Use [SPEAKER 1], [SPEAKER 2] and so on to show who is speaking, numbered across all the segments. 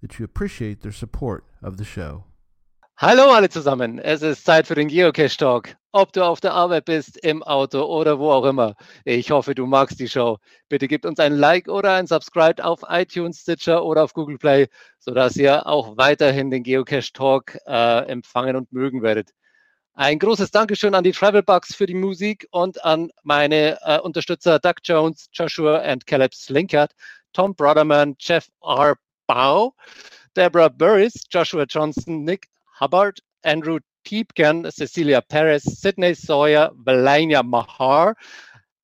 [SPEAKER 1] that you appreciate their support of the show.
[SPEAKER 2] Hallo alle zusammen, es ist Zeit für den Geocache Talk. Ob du auf der Arbeit bist, im Auto oder wo auch immer. Ich hoffe, du magst die Show. Bitte gib uns ein Like oder ein Subscribe auf iTunes, Stitcher oder auf Google Play, sodass ihr auch weiterhin den Geocache Talk äh, empfangen und mögen werdet. Ein großes Dankeschön an die Travelbugs für die Musik und an meine äh, Unterstützer Doug Jones, Joshua and Caleb Slinkert, Tom Broderman, Jeff R. Bau, Deborah Burris, Joshua Johnson, Nick Hubbard, Andrew Tiepken, Cecilia Perez, Sydney Sawyer, Valania Mahar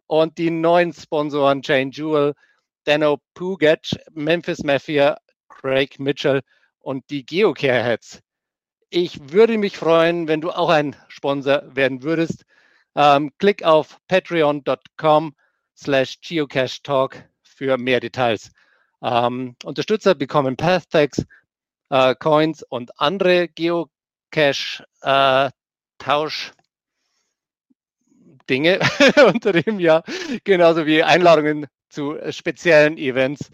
[SPEAKER 2] und die neuen Sponsoren Jane Jewell, Dano Puget, Memphis Mafia, Craig Mitchell und die Geocare Heads. Ich würde mich freuen, wenn du auch ein Sponsor werden würdest. Ähm, klick auf patreon.com slash geocache talk für mehr Details. Ähm, Unterstützer bekommen Path Tags, äh, Coins und andere Geocache-Tausch. Dinge unter dem Jahr, genauso wie Einladungen zu speziellen Events,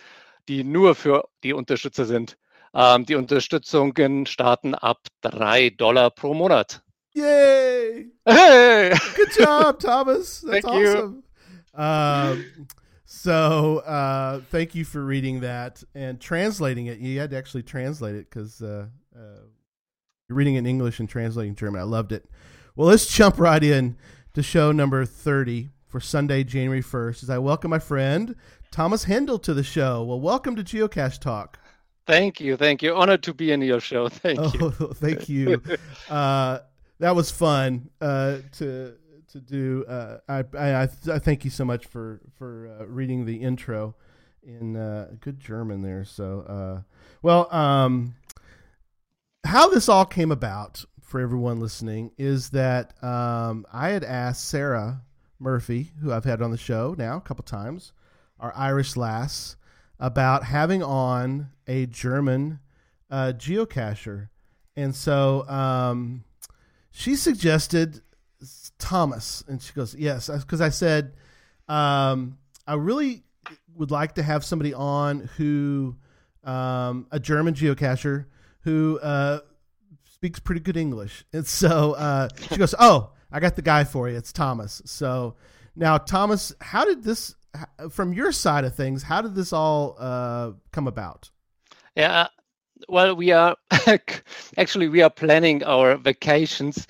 [SPEAKER 2] die nur für die Unterstützer sind. Ähm, die Unterstützungen starten ab 3 Dollar pro Monat.
[SPEAKER 1] Yay!
[SPEAKER 2] Hey!
[SPEAKER 1] Good job, Thomas. That's
[SPEAKER 2] Thank you.
[SPEAKER 1] awesome. So, uh, thank you for reading that and translating it. You had to actually translate it because uh, uh, you're reading in English and translating German. I loved it. Well, let's jump right in to show number 30 for Sunday, January 1st, as I welcome my friend Thomas Hendel to the show. Well, welcome to Geocache Talk.
[SPEAKER 2] Thank you, thank you. Honored to be in your show. Thank you.
[SPEAKER 1] Oh, thank you. uh, that was fun uh, to to do. Uh, I, I I thank you so much for for uh, reading the intro in uh, good German there. So, uh, well, um, how this all came about for everyone listening is that um, I had asked Sarah Murphy, who I've had on the show now a couple times, our Irish lass, about having on a German uh, geocacher, and so um, she suggested Thomas, and she goes, "Yes," because I said um, I really would like to have somebody on who um, a German geocacher who uh, speaks pretty good English, and so uh, she goes, "Oh, I got the guy for you. It's Thomas." So now, Thomas, how did this, from your side of things, how did this all uh, come about?
[SPEAKER 2] Yeah, well, we are actually we are planning our vacations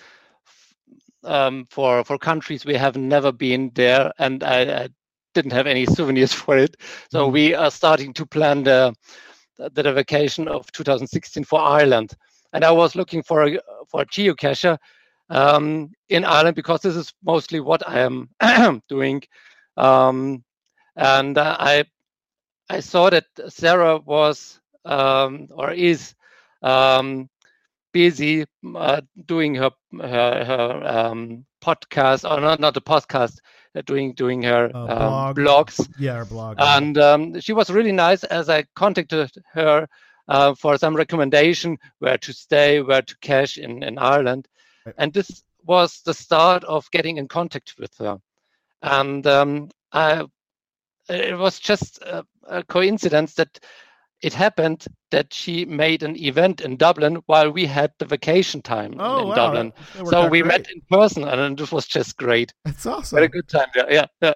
[SPEAKER 2] um, for for countries we have never been there, and I, I didn't have any souvenirs for it. So
[SPEAKER 1] Mhm.
[SPEAKER 2] we are starting to plan the the vacation of 2016 for Ireland, and I was looking for a for a geocacher um, in Ireland because this is mostly what I am doing, um, and uh, I I saw that Sarah was um, or is um, busy uh, doing her her, her um, podcast or not not a podcast, uh, doing doing her
[SPEAKER 1] Uh,
[SPEAKER 2] um,
[SPEAKER 1] blog.
[SPEAKER 2] blogs.
[SPEAKER 1] Yeah, our blog.
[SPEAKER 2] And um, she was really nice as I contacted her uh, for some recommendation where to stay, where to cash in, in Ireland.
[SPEAKER 1] Right.
[SPEAKER 2] And this was the start of getting in contact with her. And um, I, it was just a, a coincidence that it happened that she made an event in Dublin while we had the vacation time in-
[SPEAKER 1] oh,
[SPEAKER 2] in
[SPEAKER 1] wow.
[SPEAKER 2] Dublin.
[SPEAKER 1] that- that worked
[SPEAKER 2] So we
[SPEAKER 1] great.
[SPEAKER 2] met in person, and it was just great.
[SPEAKER 1] That's
[SPEAKER 2] awesome. had a good time there. Yeah, yeah.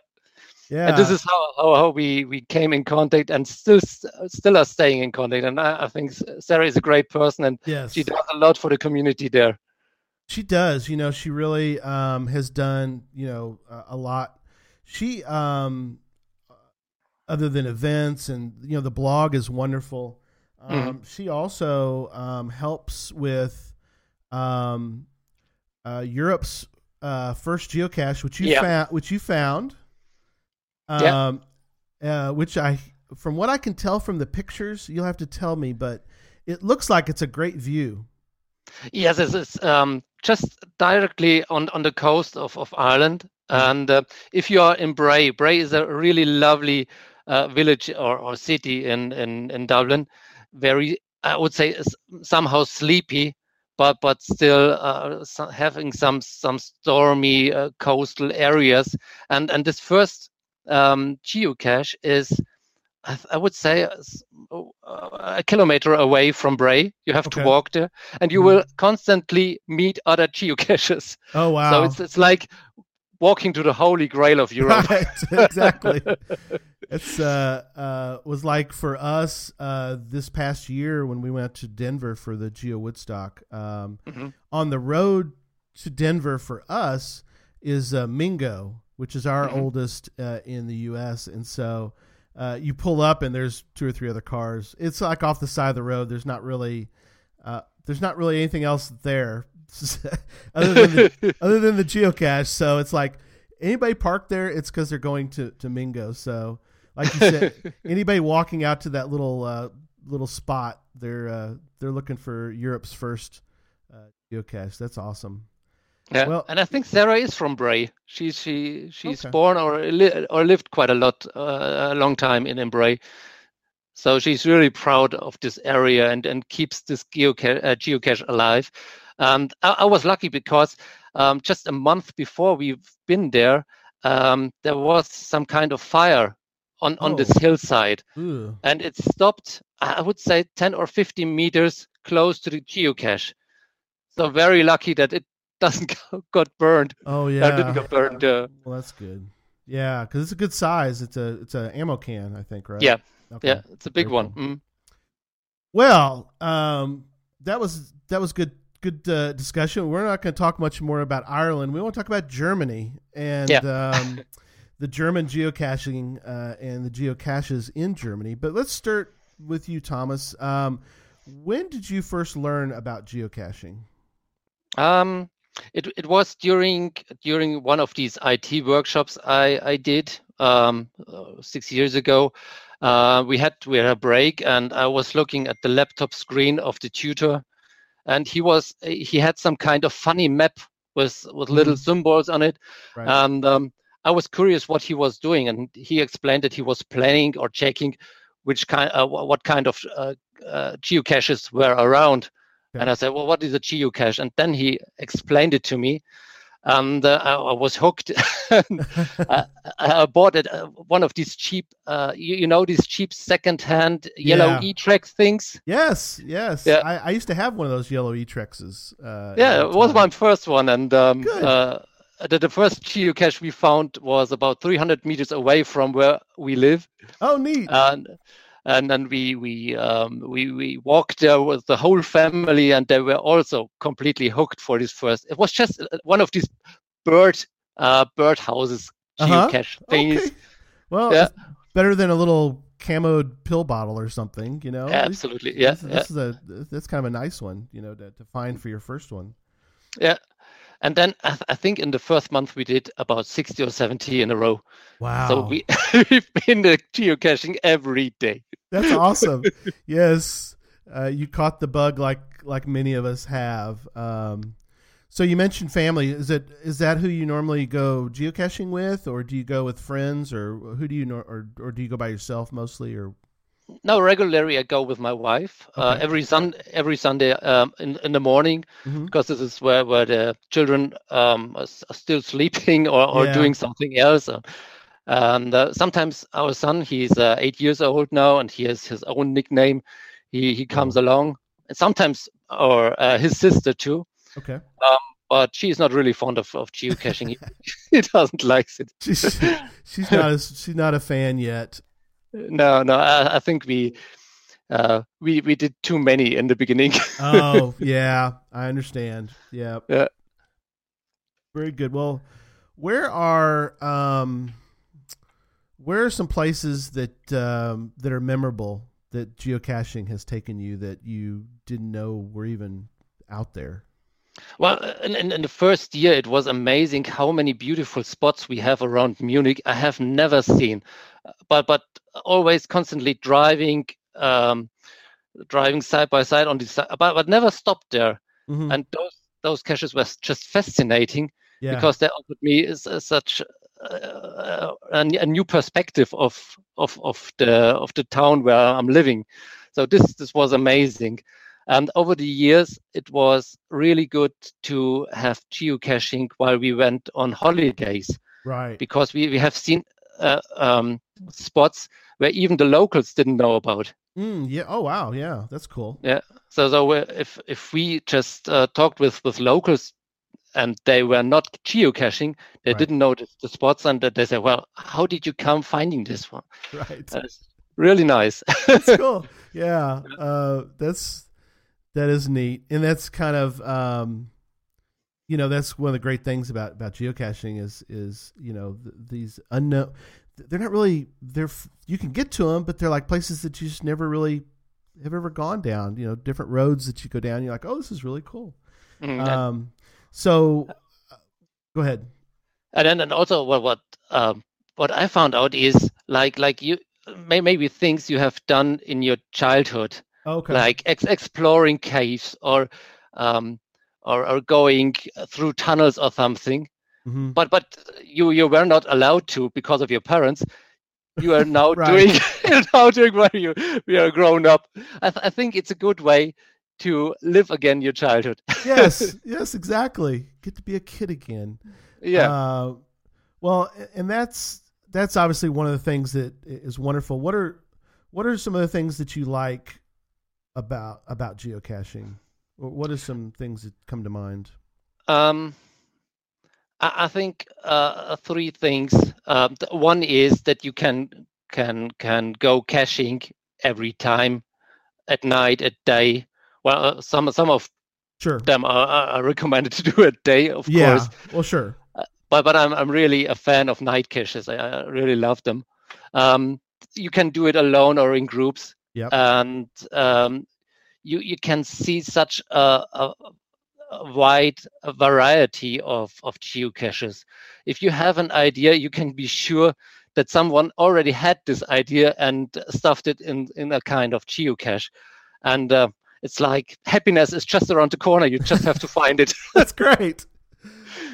[SPEAKER 1] Yeah.
[SPEAKER 2] And this is how, how, how we, we came in contact and still still are staying in contact. And I, I think Sarah is a great person and
[SPEAKER 1] yes.
[SPEAKER 2] she does a lot for the community there.
[SPEAKER 1] She does. You know, she really um, has done, you know, a, a lot. She, um, other than events and, you know, the blog is wonderful. Um, She also um, helps with um, uh, Europe's uh, first geocache, which you
[SPEAKER 2] Yeah.
[SPEAKER 1] found, which you found,
[SPEAKER 2] Yeah.
[SPEAKER 1] um, uh, which I, from what I can tell from the pictures, you'll have to tell me, but it looks like it's a great view.
[SPEAKER 2] Yes, this is um, just directly on, on the coast of, of Ireland. And uh, if you are in Bray, Bray is a really lovely uh, village or, or city in, in, in Dublin. Very, I would say, somehow sleepy, but but still uh, so- having some some stormy uh, coastal areas. And and this first um, geocache is, I, I would say, uh, oh, uh, a kilometer away from Bray. You have
[SPEAKER 1] Okay.
[SPEAKER 2] to walk there, and you
[SPEAKER 1] Mhm.
[SPEAKER 2] will constantly meet other geocaches.
[SPEAKER 1] Oh wow!
[SPEAKER 2] So it's it's like walking to the holy grail of Europe.
[SPEAKER 1] right, exactly. It's uh uh was like for us uh this past year when we went to Denver for the Geo Woodstock. Um,
[SPEAKER 2] Mhm.
[SPEAKER 1] on the road to Denver for us is uh, Mingo, which is our
[SPEAKER 2] Mhm.
[SPEAKER 1] oldest uh, in the U.S. And so uh, you pull up and there's two or three other cars. It's like off the side of the road. There's not really uh, there's not really anything else there other than the, other than the geocache. So it's like anybody parked there, it's because they're going to to Mingo. So like you said, anybody walking out to that little uh, little spot, they're uh, they're looking for Europe's first uh, geocache. That's awesome.
[SPEAKER 2] Yeah,
[SPEAKER 1] Well-
[SPEAKER 2] and I think Sarah is from Bray. She's she she's
[SPEAKER 1] Okay.
[SPEAKER 2] born or li- or lived quite a lot uh, a long time in, in Bray, so she's really proud of this area and and keeps this geocache uh, geocache alive. And I, I was lucky because um, just a month before we've been there, um, there was some kind of fire on on this
[SPEAKER 1] Oh.
[SPEAKER 2] hillside,
[SPEAKER 1] Ooh.
[SPEAKER 2] and it stopped. I would say ten or fifteen meters close to the geocache. So very lucky that it doesn't got burned.
[SPEAKER 1] Oh
[SPEAKER 2] Uh,
[SPEAKER 1] yeah.
[SPEAKER 2] didn't get burned. Uh,
[SPEAKER 1] Well, that's good. Yeah, because it's a good size. It's a it's a ammo can, I think, right?
[SPEAKER 2] Yeah.
[SPEAKER 1] Okay.
[SPEAKER 2] yeah, it's a big
[SPEAKER 1] Very
[SPEAKER 2] one.
[SPEAKER 1] cool.
[SPEAKER 2] Mm.
[SPEAKER 1] Well, um, that was that was good good uh, discussion. We're not going to talk much more about Ireland. We want to talk about Germany and um, the German geocaching uh, and the geocaches in Germany. But let's start with you, Thomas. Um, when did you first learn about geocaching?
[SPEAKER 2] Um, it it was during during one of these IT workshops I I did um, uh, six years ago. Uh, we had we had a break, and I was looking at the laptop screen of the tutor, and he was he had some kind of funny map with with little
[SPEAKER 1] Mhm.
[SPEAKER 2] symbols on it,
[SPEAKER 1] Right.
[SPEAKER 2] and um, I was curious what he was doing, and he explained that he was planning or checking which kind, uh, what kind of uh, uh, geocaches were around.
[SPEAKER 1] Okay.
[SPEAKER 2] And I said, "Well, what is a geocache?" And then he explained it to me, and uh, I, I was hooked. I, I bought it uh, one of these cheap, uh, you, you know, these cheap second-hand yellow
[SPEAKER 1] Yeah.
[SPEAKER 2] eTrex things.
[SPEAKER 1] yes, yes.
[SPEAKER 2] Yeah.
[SPEAKER 1] I, I used to have one of those yellow E-Trexes. Uh,
[SPEAKER 2] Yeah, it was my first one, and um, uh, the, the first geocache we found was about 300 meters away from where we live,
[SPEAKER 1] Oh, neat.
[SPEAKER 2] and and then we we um, we we walked there with the whole family, and they were also completely hooked for this first. It was just uh, one of these bird uh, bird houses
[SPEAKER 1] Uh-huh.
[SPEAKER 2] geocache thingies.
[SPEAKER 1] Okay. Well,
[SPEAKER 2] Yeah.
[SPEAKER 1] better than a little camoed pill bottle or something, you know.
[SPEAKER 2] Absolutely, yeah,
[SPEAKER 1] This,
[SPEAKER 2] yeah.
[SPEAKER 1] this is a that's kind of a nice one, you know, to, to find for your first one.
[SPEAKER 2] Yeah. And then I, th- I think in the first month we did about 60 or 70 in a row.
[SPEAKER 1] Wow,
[SPEAKER 2] So we, we've been uh, geocaching every day.
[SPEAKER 1] that's awesome. yes, uh, you caught the bug like like many of us have. Um, so you mentioned family. Is it is that who you normally go geocaching with, or do you go with friends, or who do you know, or or do you go by yourself mostly, or
[SPEAKER 2] Now regularly I go with my wife uh, every sun every Sunday um, in in the morning
[SPEAKER 1] Mhm.
[SPEAKER 2] because this is where where the children um, are, are still sleeping or, or
[SPEAKER 1] Yeah.
[SPEAKER 2] doing something else. Uh, And uh, sometimes our son, he's uh, eight years old now, and he has his own nickname. He he comes along, and sometimes or uh, his sister too.
[SPEAKER 1] okay?
[SPEAKER 2] But she's not really fond of, of geocaching. he, he doesn't like it.
[SPEAKER 1] She's she's not a, she's not a fan yet.
[SPEAKER 2] No, no. I, I think we uh, we we did too many in the beginning.
[SPEAKER 1] Oh yeah, I understand. Yeah.
[SPEAKER 2] Yeah.
[SPEAKER 1] Very good. Well, where are um, where are some places that um, that are memorable that geocaching has taken you that you didn't know were even out there?
[SPEAKER 2] Well, in, in, in the first year, it was amazing how many beautiful spots we have around Munich. I have never seen, but but always constantly driving, um, driving side by side on the side, but but never stopped there.
[SPEAKER 1] Mhm.
[SPEAKER 2] And those those caches were just fascinating
[SPEAKER 1] yeah.
[SPEAKER 2] because they offered me is, is such uh, a, a new perspective of of of the of the town where I'm living. So this this was amazing. And over the years, it was really good to have geocaching while we went on holidays
[SPEAKER 1] right.
[SPEAKER 2] because we, we have seen uh, um, spots where even the locals didn't know about.
[SPEAKER 1] Mm, yeah. Oh wow. Yeah, that's cool.
[SPEAKER 2] Yeah. So, so if if we just uh, talked with with locals and they were not geocaching, they
[SPEAKER 1] Right.
[SPEAKER 2] didn't know the, the spots, and they said, "Well, how did you come finding this one?"
[SPEAKER 1] Right.
[SPEAKER 2] That's really nice.
[SPEAKER 1] that's cool. Yeah. Uh, that's that is neat, and that's kind of um, you know that's one of the great things about about geocaching is is you know th- these unknown. They're not really they're you can get to them, but they're like places that you just never really have ever gone down. You know, different roads that you go down. You're like, oh, this is really cool.
[SPEAKER 2] Mm, and-
[SPEAKER 1] Um, so uh, go ahead.
[SPEAKER 2] and then and also what what um, what I found out is like like you may, maybe things you have done in your childhood,
[SPEAKER 1] Okay.
[SPEAKER 2] like ex- exploring caves or um, or or going through tunnels or something.
[SPEAKER 1] Hmm
[SPEAKER 2] But but you you were not allowed to because of your parents. You are now
[SPEAKER 1] Right.
[SPEAKER 2] doing now doing when you we are grown up. I, th- I think it's a good way to live again your childhood.
[SPEAKER 1] yes. Yes. Exactly. Get to be a kid again.
[SPEAKER 2] yeah.
[SPEAKER 1] Uh, well, and that's that's obviously one of the things that is wonderful. What are what are some of the things that you like about about geocaching? What are some things that come to mind?
[SPEAKER 2] Um, I, I think uh, three things. Um, th- one is that you can can can go caching every time, at night, at day. Well, uh, some some of
[SPEAKER 1] Sure.
[SPEAKER 2] them are, are recommended to do at day, of
[SPEAKER 1] yeah.
[SPEAKER 2] course.
[SPEAKER 1] Well, sure.
[SPEAKER 2] But but I'm I'm really a fan of night caches. I, I really love them. Um, you can do it alone or in groups
[SPEAKER 1] Yep.
[SPEAKER 2] and um, you you can see such a, a wide variety of of geocaches. If you have an idea, you can be sure that someone already had this idea and stuffed it in in a kind of geocache, and uh, it's like happiness is just around the corner. You just have to find it.
[SPEAKER 1] That's great.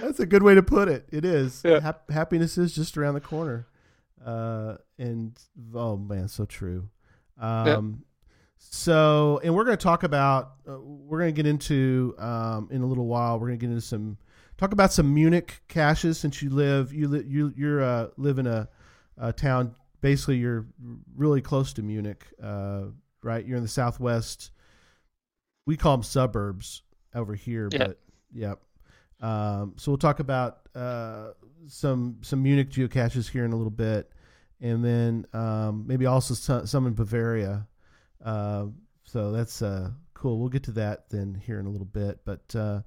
[SPEAKER 1] That's a good way to put it. It is.
[SPEAKER 2] Yeah.
[SPEAKER 1] Hap- happiness is just around the corner. Uh, and oh man, so true. Um, so, and we're going to talk about, uh, we're going to get into, um, in a little while, we're going to get into some, talk about some Munich caches since you live, you, li- you, you're, uh, live in a, a town, basically you're really close to Munich, uh, right? You're in the Southwest. We call them suburbs over here,
[SPEAKER 2] Yeah.
[SPEAKER 1] but yep. Um, so we'll talk about uh, some some Munich geocaches here in a little bit, and then um, maybe also some, some in Bavaria. Uh, so that's uh, cool. We'll get to that then here in a little bit. But uh,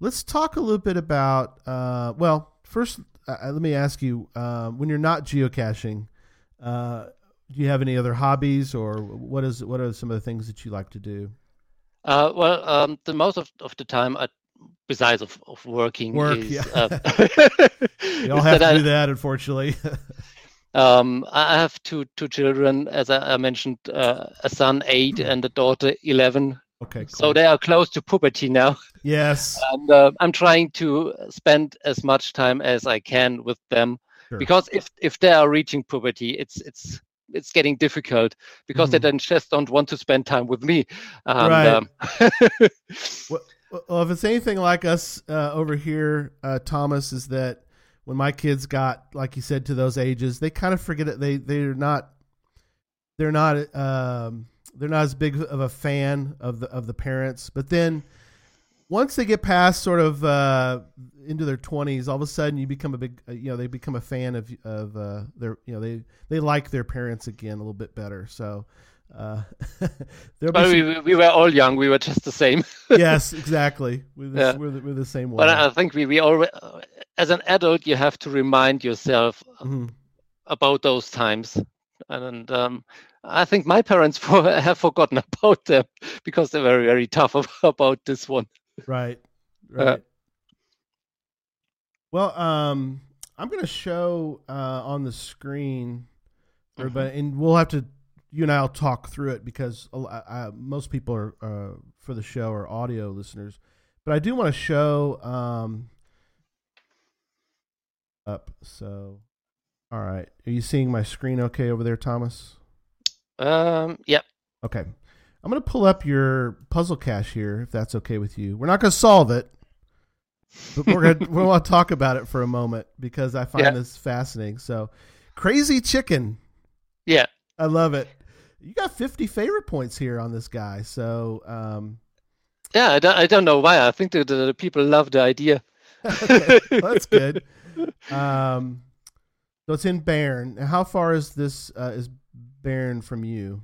[SPEAKER 1] let's talk a little bit about. Uh, well, first, uh, let me ask you: um, when you're not geocaching, uh, do you have any other hobbies, or what is what are some of the things that you like to do?
[SPEAKER 2] Uh, well, um, the most of, of the time, I, besides of, of working,
[SPEAKER 1] Work,
[SPEAKER 2] is
[SPEAKER 1] yeah.
[SPEAKER 2] uh,
[SPEAKER 1] You don't have to
[SPEAKER 2] I-
[SPEAKER 1] do that, unfortunately.
[SPEAKER 2] Um, I have two two children, as I, I mentioned, uh, a son eight and a daughter eleven.
[SPEAKER 1] okay, cool.
[SPEAKER 2] So they are close to puberty now,
[SPEAKER 1] yes,
[SPEAKER 2] and uh, I'm trying to spend as much time as I can with them,
[SPEAKER 1] Sure.
[SPEAKER 2] because if if they are reaching puberty, it's it's it's getting difficult because they
[SPEAKER 1] Mhm.
[SPEAKER 2] then just don't want to spend time with me. And,
[SPEAKER 1] Right.
[SPEAKER 2] um,
[SPEAKER 1] Well, if it's anything like us uh, over here, uh, Thomas, is that when my kids got, like you said, to those ages, they kind of forget it. They they're not they're not um, they're not as big of a fan of the of the parents. But then once they get past sort of uh, into their twenties, all of a sudden you become a big uh, you know they become a fan of of uh, their you know they they like their parents again a little bit better. So. Uh,
[SPEAKER 2] but
[SPEAKER 1] some-
[SPEAKER 2] we, we- we were all young. We were just the same.
[SPEAKER 1] yes, exactly. We're the,
[SPEAKER 2] Yeah.
[SPEAKER 1] we're the, we're the same way.
[SPEAKER 2] But I think we we already, as an adult, you have to remind yourself
[SPEAKER 1] Mhm.
[SPEAKER 2] about those times. And um, I think my parents for, have forgotten about them because they were very tough about this one.
[SPEAKER 1] Right. right. well, um, I'm going to show uh, on the screen,
[SPEAKER 2] Mm-hmm.
[SPEAKER 1] everybody, and we'll have to. You and I'll talk through it because a lo- uh, most people are uh, for the show are audio listeners, but I do want to show um, up. So, all right, are you seeing my screen okay over there, Thomas?
[SPEAKER 2] Um, yeah.
[SPEAKER 1] Okay. I'm going to pull up your puzzle cache here, if that's okay with you. We're not going to solve it, but we're going to we want to talk about it for a moment because I find
[SPEAKER 2] Yeah.
[SPEAKER 1] this fascinating. So, Crazy Chicken.
[SPEAKER 2] Yeah.
[SPEAKER 1] I love it. You got 50 favorite points here on this guy. So, um,
[SPEAKER 2] Yeah, I don't, I don't know why. I think the, the people love the idea.
[SPEAKER 1] okay, well, that's good. Um, so it's in Bern. How far is this? Uh, is Bern from you?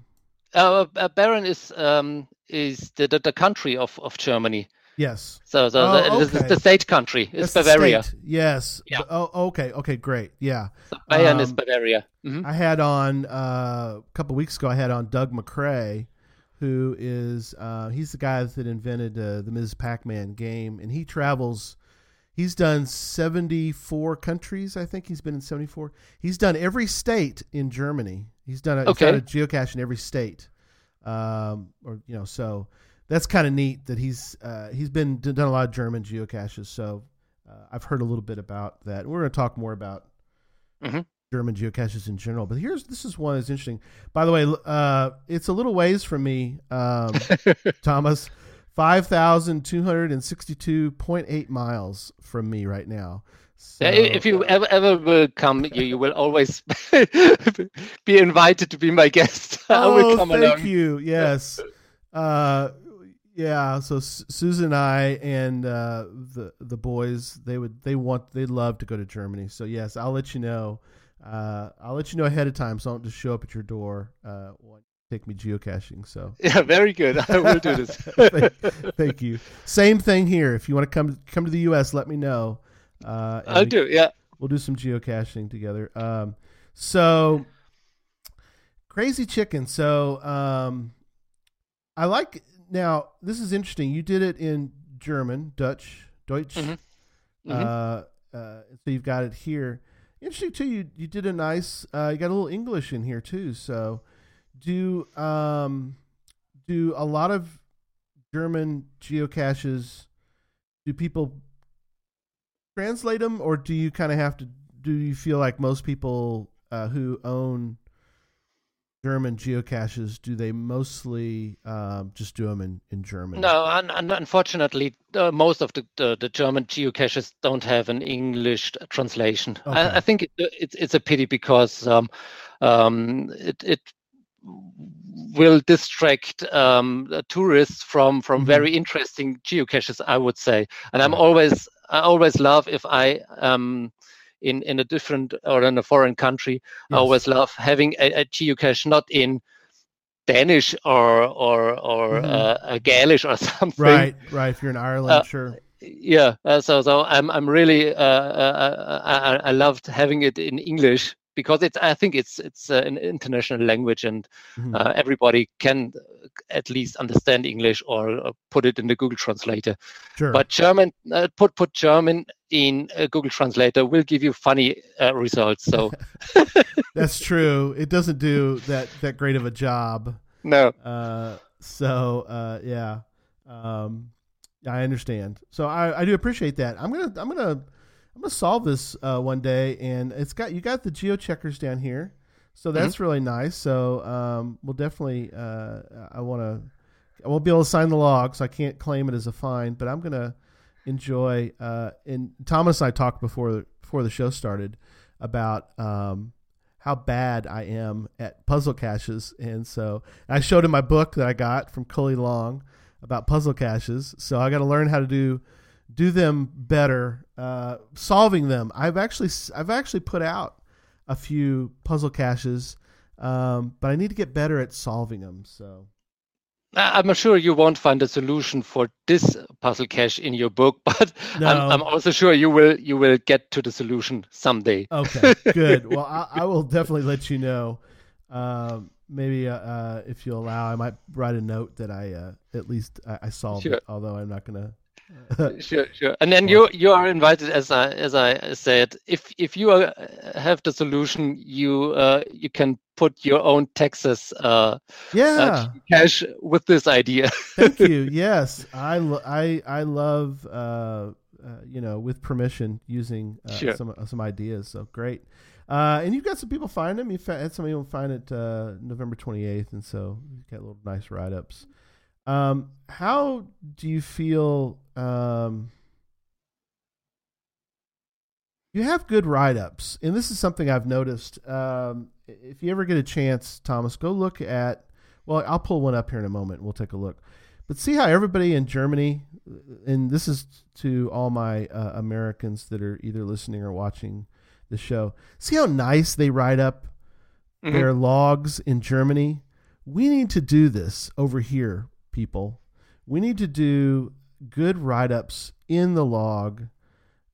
[SPEAKER 2] Uh, uh, Bayern is um, is the, the, the country of, of Germany.
[SPEAKER 1] Yes.
[SPEAKER 2] So, so
[SPEAKER 1] Oh,
[SPEAKER 2] the, this is the state country. It's
[SPEAKER 1] That's
[SPEAKER 2] Bavaria.
[SPEAKER 1] Yes.
[SPEAKER 2] Yeah.
[SPEAKER 1] Oh, okay. Okay. Great. Yeah.
[SPEAKER 2] So Bayern is
[SPEAKER 1] Um,
[SPEAKER 2] Bavaria. hmm
[SPEAKER 1] I had on uh, a couple weeks ago. I had on Doug Macrae, who is uh, he's the guy that invented uh, the Ms. Pac-Man game, and he travels. He's done seventy-four countries. I think he's been in seventy-four. He's done every state in Germany. He's done a, he's
[SPEAKER 2] Okay.
[SPEAKER 1] got a geocache in every state, um, or you know, so that's kind of neat that he's uh, he's been done a lot of German geocaches. So uh, I've heard a little bit about that. We're going to talk more about
[SPEAKER 2] Mhm.
[SPEAKER 1] German geocaches in general. But here's this is one that's interesting. By the way, uh, it's a little ways from me, um, Thomas. Five thousand two hundred and sixty-two point eight miles from me right now. So,
[SPEAKER 2] if you ever ever will come, you, you will always be invited to be my guest. I
[SPEAKER 1] oh,
[SPEAKER 2] will come
[SPEAKER 1] thank
[SPEAKER 2] along.
[SPEAKER 1] you. Yes. Uh, yeah. So S- Susan and I and uh, the the boys they would they want they'd love to go to Germany. So yes, I'll let you know. Uh, I'll let you know ahead of time, so I don't just show up at your door. Uh, take me geocaching. So
[SPEAKER 2] Yeah, very good. I will do this.
[SPEAKER 1] thank, thank you. Same thing here. If you want to come come to the U.S., let me know. Uh,
[SPEAKER 2] I'll
[SPEAKER 1] we-
[SPEAKER 2] do. Yeah.
[SPEAKER 1] we'll do some geocaching together. Um, so crazy chicken. So um, I like now. This is interesting. You did it in German, Dutch, Deutsch.
[SPEAKER 2] Mhm. Mhm.
[SPEAKER 1] Uh, uh, so you've got it here. Interesting too. You you did a nice. Uh, you got a little English in here too. So do um do a lot of German geocaches? Do people translate them, or do you kind of have to? Do you feel like most people uh, who own German geocaches do they mostly um, just do them in, in German?
[SPEAKER 2] No, un- un- unfortunately, uh, most of the, the, the German geocaches don't have an English translation.
[SPEAKER 1] Okay.
[SPEAKER 2] I, I think it, it's it's a pity because um, um, it it will distract um, tourists from from
[SPEAKER 1] Mhm.
[SPEAKER 2] very interesting geocaches. I would say, and I'm always I always love if I um in in a different or in a foreign country. I always love having a, a geocache not in Danish or or or
[SPEAKER 1] Mhm.
[SPEAKER 2] uh, uh, Galish or something.
[SPEAKER 1] Right, right. If you're in Ireland,
[SPEAKER 2] Uh,
[SPEAKER 1] sure.
[SPEAKER 2] Yeah. Uh, so so I'm I'm really uh, uh, I, I- I loved having it in English because it's I think it's it's uh, an international language and
[SPEAKER 1] Mhm.
[SPEAKER 2] uh, everybody can uh, at least understand English or uh, put it in the Google Translator.
[SPEAKER 1] sure.
[SPEAKER 2] But German uh, put put German in a Google Translator will give you funny uh, results. So
[SPEAKER 1] That's true. It doesn't do that that great of a job.
[SPEAKER 2] no.
[SPEAKER 1] Uh, so uh, yeah, um, I understand. So I, I do appreciate that. I'm gonna I'm gonna I'm gonna solve this uh, one day, and it's got you got the geo checkers down here, so that's really nice. So um, we'll definitely uh, I want to I won't be able to sign the log, so I can't claim it as a fine, but I'm gonna enjoy. Uh, and Thomas and I talked before before the show started about um, how bad I am at puzzle caches, and so I showed him my book that I got from Cully Long about puzzle caches. So I got to learn how to do do them better, uh, solving them. I've actually I've actually put out a few puzzle caches, um, but I need to get better at solving them. So
[SPEAKER 2] I'm sure you won't find a solution for this puzzle cache in your book, but
[SPEAKER 1] No.
[SPEAKER 2] I'm, I'm also sure you will you will get to the solution someday.
[SPEAKER 1] okay, good. Well, I, I will definitely let you know. Um, maybe uh, uh, if you allow, I might write a note that I uh, at least I, I solved
[SPEAKER 2] Sure.
[SPEAKER 1] it. Although I'm not gonna
[SPEAKER 2] sure, sure. And then you you are invited, as I as I said. If if you are, have the solution, you uh, you can put your own taxes uh,
[SPEAKER 1] yeah.
[SPEAKER 2] uh, cache with this idea.
[SPEAKER 1] Thank you. Yes, I lo- I I love uh, uh, you know with permission using uh,
[SPEAKER 2] Sure.
[SPEAKER 1] some some ideas. So great. Uh, and you've got some people find them. You had some people find it uh, November twenty eighth, and so you've got little nice write ups. Um, how do you feel? Um, you have good write ups, and this is something I've noticed. Um, if you ever get a chance, Thomas, go look at. Well, I'll pull one up here in a moment. We'll take a look. But see how everybody in Germany, and this is to all my uh, Americans that are either listening or watching the show. See how nice they write up
[SPEAKER 2] Mhm.
[SPEAKER 1] their logs in Germany. We need to do this over here, people. We need to do good write ups in the log.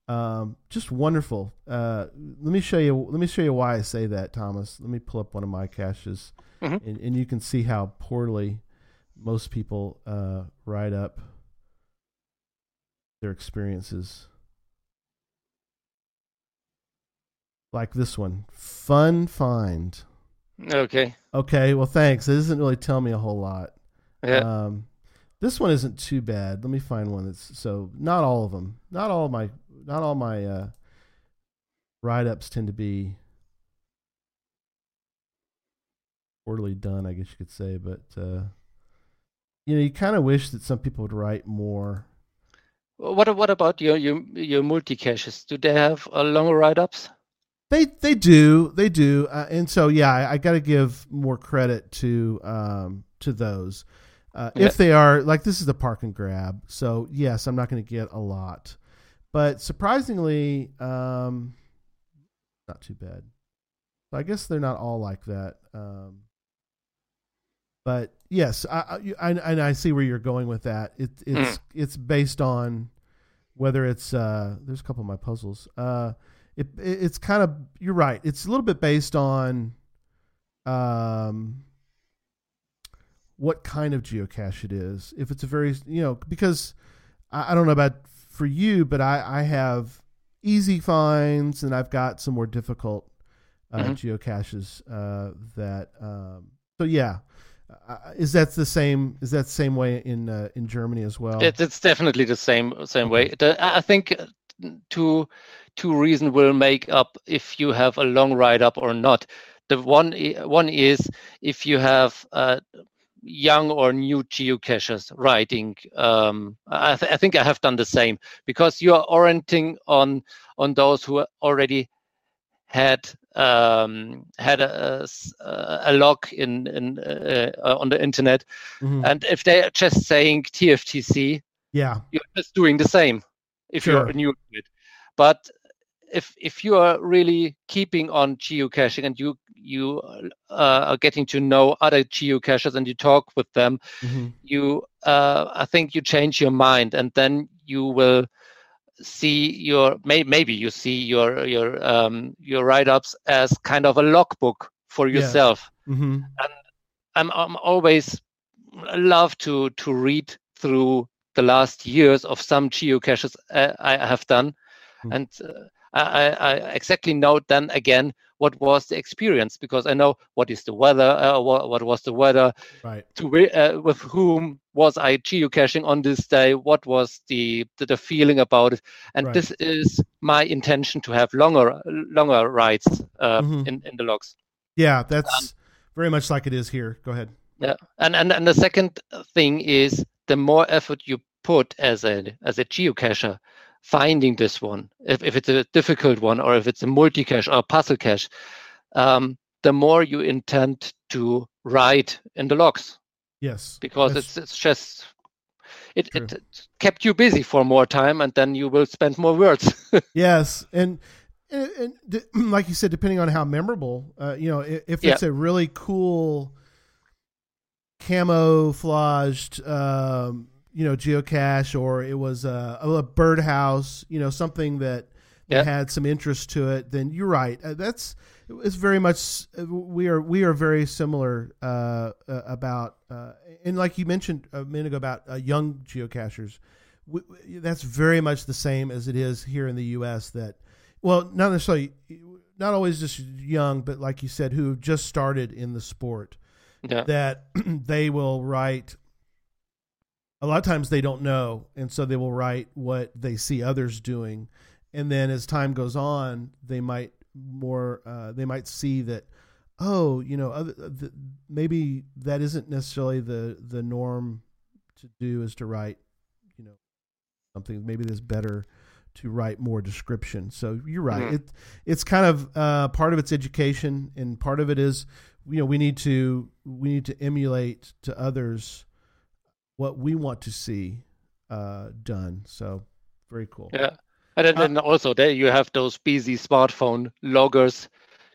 [SPEAKER 1] Um, just wonderful. Uh, let me show you. Let me show you why I say that, Thomas. Let me pull up one of my caches,
[SPEAKER 2] Mhm.
[SPEAKER 1] and, and you can see how poorly most people uh, write up their experiences. Like this one, fun find.
[SPEAKER 2] Okay.
[SPEAKER 1] Okay, well, thanks. It doesn't really tell me a whole lot.
[SPEAKER 2] Yeah.
[SPEAKER 1] Um, this one isn't too bad. Let me find one that's so not all of them. Not all my not all my uh, write ups tend to be poorly done. I guess you could say, but uh, you know, you kind of wish that some people would write more.
[SPEAKER 2] What what about your your your multi caches? Do they have uh, longer write ups?
[SPEAKER 1] They they do they do, uh, and so yeah, I, I got to give more credit to um, to those. Uh, If they are like this is the park and grab, so yes, I'm not going to get a lot, but surprisingly, um, not too bad. So I guess they're not all like that. Um, but yes, I, I, and I see where you're going with that. It, it's it's based on whether it's uh, there's a couple of my puzzles. Uh, it, it it's kind of you're right. It's a little bit based on um what kind of geocache it is. If it's a very you know because I, I don't know about for you, but I I have easy finds and I've got some more difficult uh,
[SPEAKER 2] Mhm.
[SPEAKER 1] geocaches uh, that um, so yeah. Uh, is that the same? Is that the same way in uh, in Germany as well?
[SPEAKER 2] It's it's definitely the same same way. The, I think uh, two two reasons will make up if you have a long write up or not. The one one is if you have uh, young or new geocaches writing. Um, I, th- I think I have done the same because you are orienting on on those who already had um, had a log in, in uh, uh, on the internet,
[SPEAKER 1] Mhm.
[SPEAKER 2] and if they are just saying TFTC,
[SPEAKER 1] yeah,
[SPEAKER 2] you're just doing the same if
[SPEAKER 1] Sure.
[SPEAKER 2] you're new to it. But if if you are really keeping on geocaching and you you uh, are getting to know other geocachers and you talk with them,
[SPEAKER 1] Mhm.
[SPEAKER 2] you uh, I think you change your mind and then you will see your may, maybe you see your your um, your write ups as kind of a logbook for yourself.
[SPEAKER 1] Mhm.
[SPEAKER 2] I'm I'm always love to to read through the last years of some geocaches uh, I have done,
[SPEAKER 1] Hmm.
[SPEAKER 2] and uh, I, I exactly know then again what was the experience because I know what is the weather, uh, what, what was the weather,
[SPEAKER 1] right.
[SPEAKER 2] to uh, with whom was I geocaching on this day, what was the the, the feeling about it, and
[SPEAKER 1] Right.
[SPEAKER 2] this is my intention to have longer longer rides uh,
[SPEAKER 1] Mhm.
[SPEAKER 2] in in the logs.
[SPEAKER 1] Yeah, that's very much like it is here. Go ahead.
[SPEAKER 2] Yeah, and, and and the second thing is the more effort you put as a as a geocacher finding this one, if, if it's a difficult one or if it's a multi-cache or a puzzle cache, um, the more you intend to write in the logs
[SPEAKER 1] Yes,
[SPEAKER 2] because it's it's just it,
[SPEAKER 1] True.
[SPEAKER 2] it kept you busy for more time and then you will spend more words.
[SPEAKER 1] yes, and and, and like you said, depending on how memorable, uh, you know, if, if
[SPEAKER 2] Yeah.
[SPEAKER 1] it's a really cool camouflaged, um, you know, geocache, or it was a, a birdhouse, you know, something that, that
[SPEAKER 2] Yeah.
[SPEAKER 1] had some interest to it, then you're right. Uh, that's it's very much we are we are very similar uh, uh, about uh, and like you mentioned a minute ago about uh, young geocachers. w- w- that's very much the same as it is here in the U.S. That, well, not necessarily, not always just young, but like you said, who just started in the sport,
[SPEAKER 2] Yeah.
[SPEAKER 1] that they will write. A lot of times they don't know, and so they will write what they see others doing, and then as time goes on, they might more uh, they might see that oh you know other, the, maybe that isn't necessarily the the norm to do is to write you know something. Maybe there's better to write more description. So you're right.
[SPEAKER 2] Mhm.
[SPEAKER 1] it it's kind of uh, part of its education and part of it is you know we need to we need to emulate to others what we want to see uh, done so very cool
[SPEAKER 2] Yeah. And then,
[SPEAKER 1] Uh,
[SPEAKER 2] then also there you have those busy smartphone loggers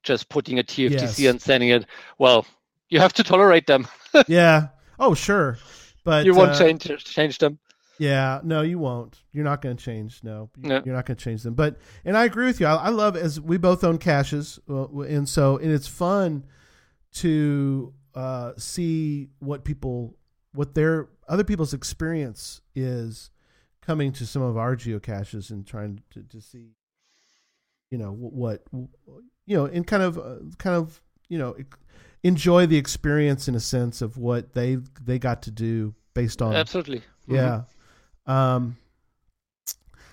[SPEAKER 2] just putting a TFTC
[SPEAKER 1] Yes.
[SPEAKER 2] and sending it. Well, you have to tolerate them.
[SPEAKER 1] yeah oh sure but
[SPEAKER 2] you won't
[SPEAKER 1] uh,
[SPEAKER 2] change change them.
[SPEAKER 1] Yeah, no, you won't. You're not going to change. No,
[SPEAKER 2] No.
[SPEAKER 1] you're not going to change them. But and I agree with you. I, I love as we both own caches, and so and it's fun to uh, see what people, what their other people's experience is coming to some of our geocaches and trying to, to see, you know, what, you know, and kind of, uh, kind of, you know, enjoy the experience in a sense of what they they got to do based on
[SPEAKER 2] Absolutely. Mhm.
[SPEAKER 1] yeah. Um,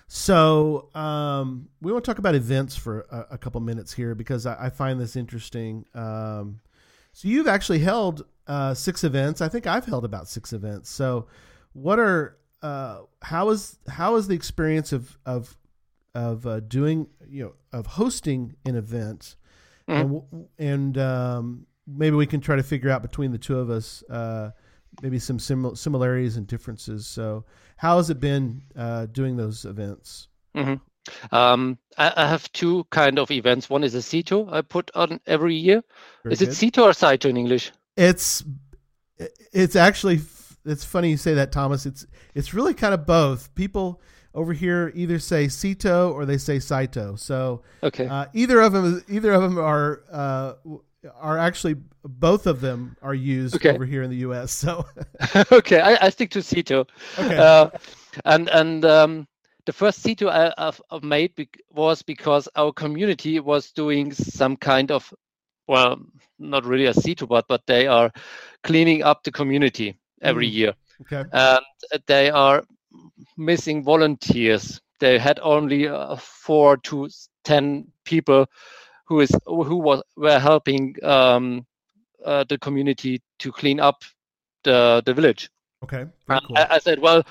[SPEAKER 1] so um, we want to talk about events for a, a couple minutes here because I, I find this interesting. Um, so you've actually held uh, six events. I think I've held about six events. So what are uh, how is how is the experience of of of uh, doing you know of hosting an event
[SPEAKER 2] Mhm.
[SPEAKER 1] and and um, maybe we can try to figure out between the two of us uh, maybe some simil- similarities and differences. So, how has it been uh, doing those events?
[SPEAKER 2] Mhm. Um, I, I have two kind of events. One is a CITO I put on every year.
[SPEAKER 1] Very
[SPEAKER 2] is it
[SPEAKER 1] good.
[SPEAKER 2] CITO or CITO in English?
[SPEAKER 1] It's it's actually it's funny you say that, Thomas. It's it's really kind of both. People over here either say Cito or they say Saito. So
[SPEAKER 2] Okay.
[SPEAKER 1] uh, either of them either of them are uh, are actually both of them are used
[SPEAKER 2] Okay.
[SPEAKER 1] over here in the U.S. So
[SPEAKER 2] okay, I, I stick to CITO.
[SPEAKER 1] okay,
[SPEAKER 2] Uh, and and um, the first CITO I, I've, I've made bec- was because our community was doing some kind of, well, not really a CITO, but but they are cleaning up the community every
[SPEAKER 1] Mm.
[SPEAKER 2] year,
[SPEAKER 1] okay,
[SPEAKER 2] and they are missing volunteers. They had only uh, four to ten people who is who was were helping um, uh, the community to clean up the the village.
[SPEAKER 1] okay, cool.
[SPEAKER 2] I, I said, well,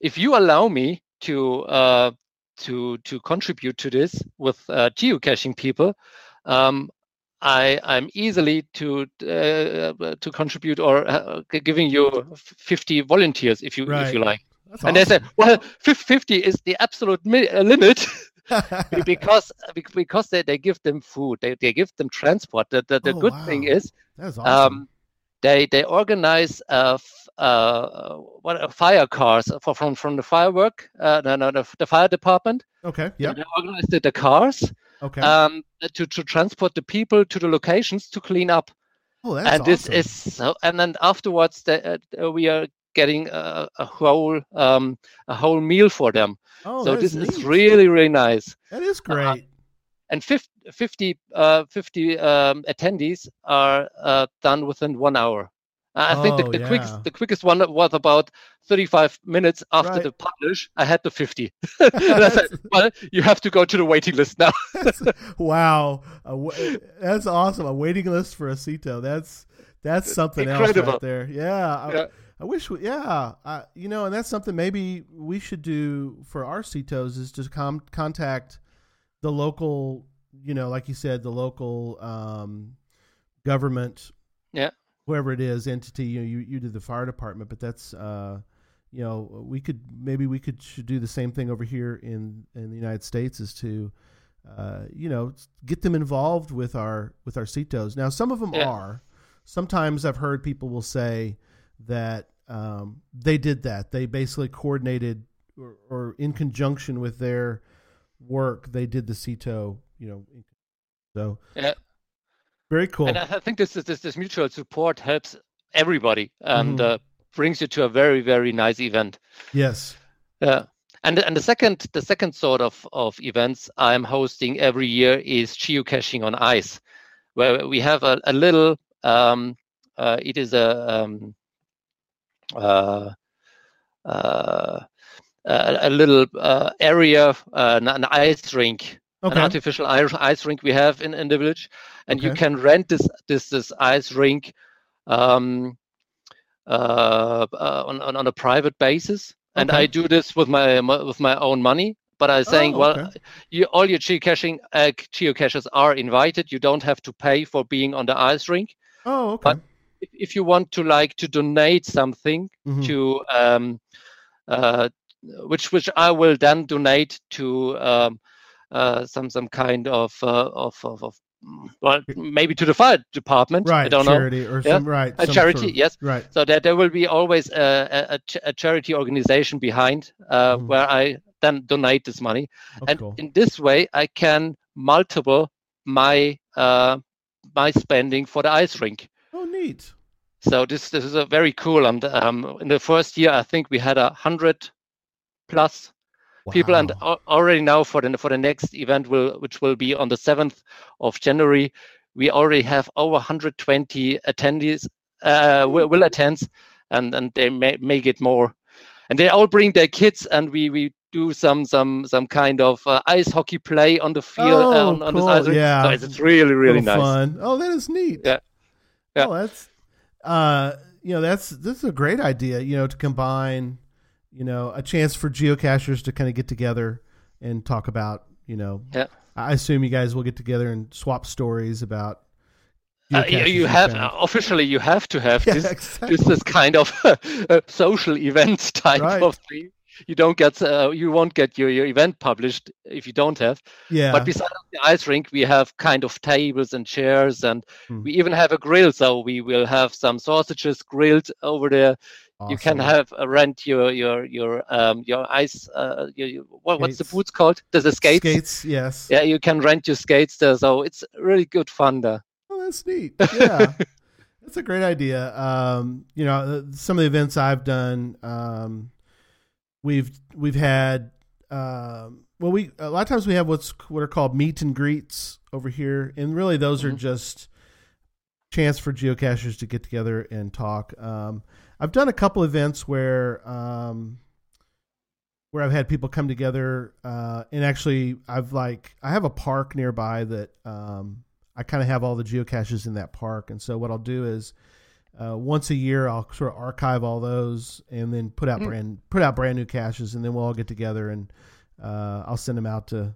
[SPEAKER 2] if you allow me to uh, to to contribute to this with uh, geocaching people, um, I I'm easily to uh, to contribute or uh, giving you 50 volunteers if you if you like.
[SPEAKER 1] That's
[SPEAKER 2] And they said, well, 50 is the absolute mi- uh, limit because because they, they give them food, they, they give them transport. The the, the
[SPEAKER 1] Oh,
[SPEAKER 2] good thing is
[SPEAKER 1] awesome.
[SPEAKER 2] um, they they organize uh, uh, what uh, fire cars for, from from the firework uh, no, no, the, the fire department.
[SPEAKER 1] okay, yeah,
[SPEAKER 2] They organize the, the cars
[SPEAKER 1] okay.
[SPEAKER 2] um, to to transport the people to the locations to clean up.
[SPEAKER 1] oh, that's
[SPEAKER 2] and this is so. And then afterwards, the, uh, we are getting a, a whole um, a whole meal for them.
[SPEAKER 1] oh,
[SPEAKER 2] so this
[SPEAKER 1] is
[SPEAKER 2] is really really nice.
[SPEAKER 1] that is great.
[SPEAKER 2] And 50, 50, uh, 50 um, attendees are uh, done within one hour. I I think the,
[SPEAKER 1] Oh,
[SPEAKER 2] the
[SPEAKER 1] yeah.
[SPEAKER 2] quickest the quickest one was about 35 minutes after
[SPEAKER 1] Right.
[SPEAKER 2] the publish. I had the 50. and I said, well, you have to go to the waiting list now.
[SPEAKER 1] wow, that's awesome. A waiting list for a Cito. That's that's something else
[SPEAKER 2] Incredible.
[SPEAKER 1] right there. Yeah, I,
[SPEAKER 2] Yeah.
[SPEAKER 1] I wish. We, yeah, I, you know, and that's something maybe we should do for our Citos is to com- contact the local. You know, like you said, the local um, government.
[SPEAKER 2] Yeah.
[SPEAKER 1] Whoever it is, entity. You know, you you did the fire department, but that's. Uh, you know, we could maybe we could should do the same thing over here in in the United States is to, uh, you know, get them involved with our with our CITOs. Now, some of them
[SPEAKER 2] Yeah.
[SPEAKER 1] are. Sometimes I've heard people will say that um, they did that. They basically coordinated or, or in conjunction with their work, they did the CITO. You know, so
[SPEAKER 2] Yeah.
[SPEAKER 1] Very cool.
[SPEAKER 2] And I think this is this, this mutual support helps everybody and
[SPEAKER 1] Mhm.
[SPEAKER 2] uh, brings you to a very very nice event.
[SPEAKER 1] yes,
[SPEAKER 2] Yeah. And and the second the second sort of of events I'm hosting every year is geocaching on ice, where we have a, a little um, uh, it is a um, uh, uh, a, a little uh, area, uh, an, an ice rink, an artificial ice, rink we have in, in the village, and you can rent this this this ice rink um, uh, uh, on, on on a private basis. And
[SPEAKER 1] Okay.
[SPEAKER 2] I do this with my with my own money. But I'm saying,
[SPEAKER 1] Oh,
[SPEAKER 2] well, you, all your geocaching uh, geocachers are invited. You don't have to pay for being on the ice rink.
[SPEAKER 1] Oh, okay.
[SPEAKER 2] But- If, if you want to like to donate something
[SPEAKER 1] Mhm.
[SPEAKER 2] to um, uh, which which I will then donate to um, some some kind of uh, of, of, of mm, well maybe to the fire department.
[SPEAKER 1] right.
[SPEAKER 2] I don't know.
[SPEAKER 1] charity or
[SPEAKER 2] Yeah.
[SPEAKER 1] some right.
[SPEAKER 2] A
[SPEAKER 1] some
[SPEAKER 2] charity,
[SPEAKER 1] sort of-
[SPEAKER 2] yes.
[SPEAKER 1] Right.
[SPEAKER 2] So that there will be always a, a, a ch- a charity organization behind uh,
[SPEAKER 1] Mhm.
[SPEAKER 2] where I then donate this money,
[SPEAKER 1] Oh,
[SPEAKER 2] and
[SPEAKER 1] cool.
[SPEAKER 2] in this way I can multiple my uh, my spending for the ice rink.
[SPEAKER 1] Oh, neat.
[SPEAKER 2] So this this is a very cool. And um, in the first year, I think we had a hundred plus people, and already now for the for the next event, will which will be on the seventh of January, we already have over 120 attendees uh, will, will attend, and and they may, may get more, and they all bring their kids, and we we do some some some kind of uh, ice hockey play on the field uh,
[SPEAKER 1] Oh,
[SPEAKER 2] on, on this
[SPEAKER 1] cool.
[SPEAKER 2] ice.
[SPEAKER 1] Yeah.
[SPEAKER 2] so it's, it's really really nice.
[SPEAKER 1] Fun. Oh, that is neat.
[SPEAKER 2] Yeah. Yeah.
[SPEAKER 1] Oh, that's uh, you know, that's this is a great idea. You know, to combine, you know, a chance for geocachers to kind of get together and talk about, you know,
[SPEAKER 2] Yeah.
[SPEAKER 1] I assume you guys will get together and swap stories about.
[SPEAKER 2] Uh, you, have uh, officially you have to have
[SPEAKER 1] Yeah,
[SPEAKER 2] this
[SPEAKER 1] exactly.
[SPEAKER 2] this is kind of social event type
[SPEAKER 1] Right.
[SPEAKER 2] of thing. You don't get uh, you won't get your, your event published if you don't have.
[SPEAKER 1] yeah.
[SPEAKER 2] But besides the ice rink, we have kind of tables and chairs, and
[SPEAKER 1] Hmm.
[SPEAKER 2] we even have a grill. So we will have some sausages grilled over there. You can have uh, rent your your your um your ice uh your, your, what, what's the boots called? There's the skates.
[SPEAKER 1] Skates, yes.
[SPEAKER 2] Yeah, you can rent your skates there. So it's really good fun there.
[SPEAKER 1] Oh, that's neat. Yeah, that's a great idea. Um, you know, uh, some of the events I've done, um, we've we've had. Um, well, we a lot of times we have what's what are called meet and greets over here, and really those are
[SPEAKER 2] Mhm.
[SPEAKER 1] just chance for geocachers to get together and talk. Um, I've done a couple events where um, where I've had people come together, uh, and actually I've like I have a park nearby that um, I kind of have all the geocaches in that park, and so what I'll do is uh, once a year I'll sort of archive all those and then put out
[SPEAKER 2] Mm.
[SPEAKER 1] brand put out brand new caches, and then we'll all get together and uh, I'll send them out to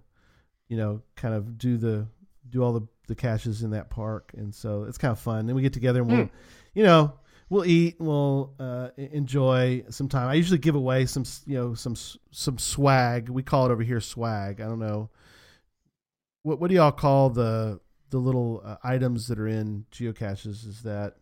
[SPEAKER 1] you know kind of do the do all the the caches in that park, and so it's kind of fun. And we get together and we'll
[SPEAKER 2] Mm.
[SPEAKER 1] you know we'll eat and we'll uh, enjoy some time. I usually give away some you know some some swag. We call it over here swag. I don't know what what do y'all call the the little uh, items that are in geocaches? Is that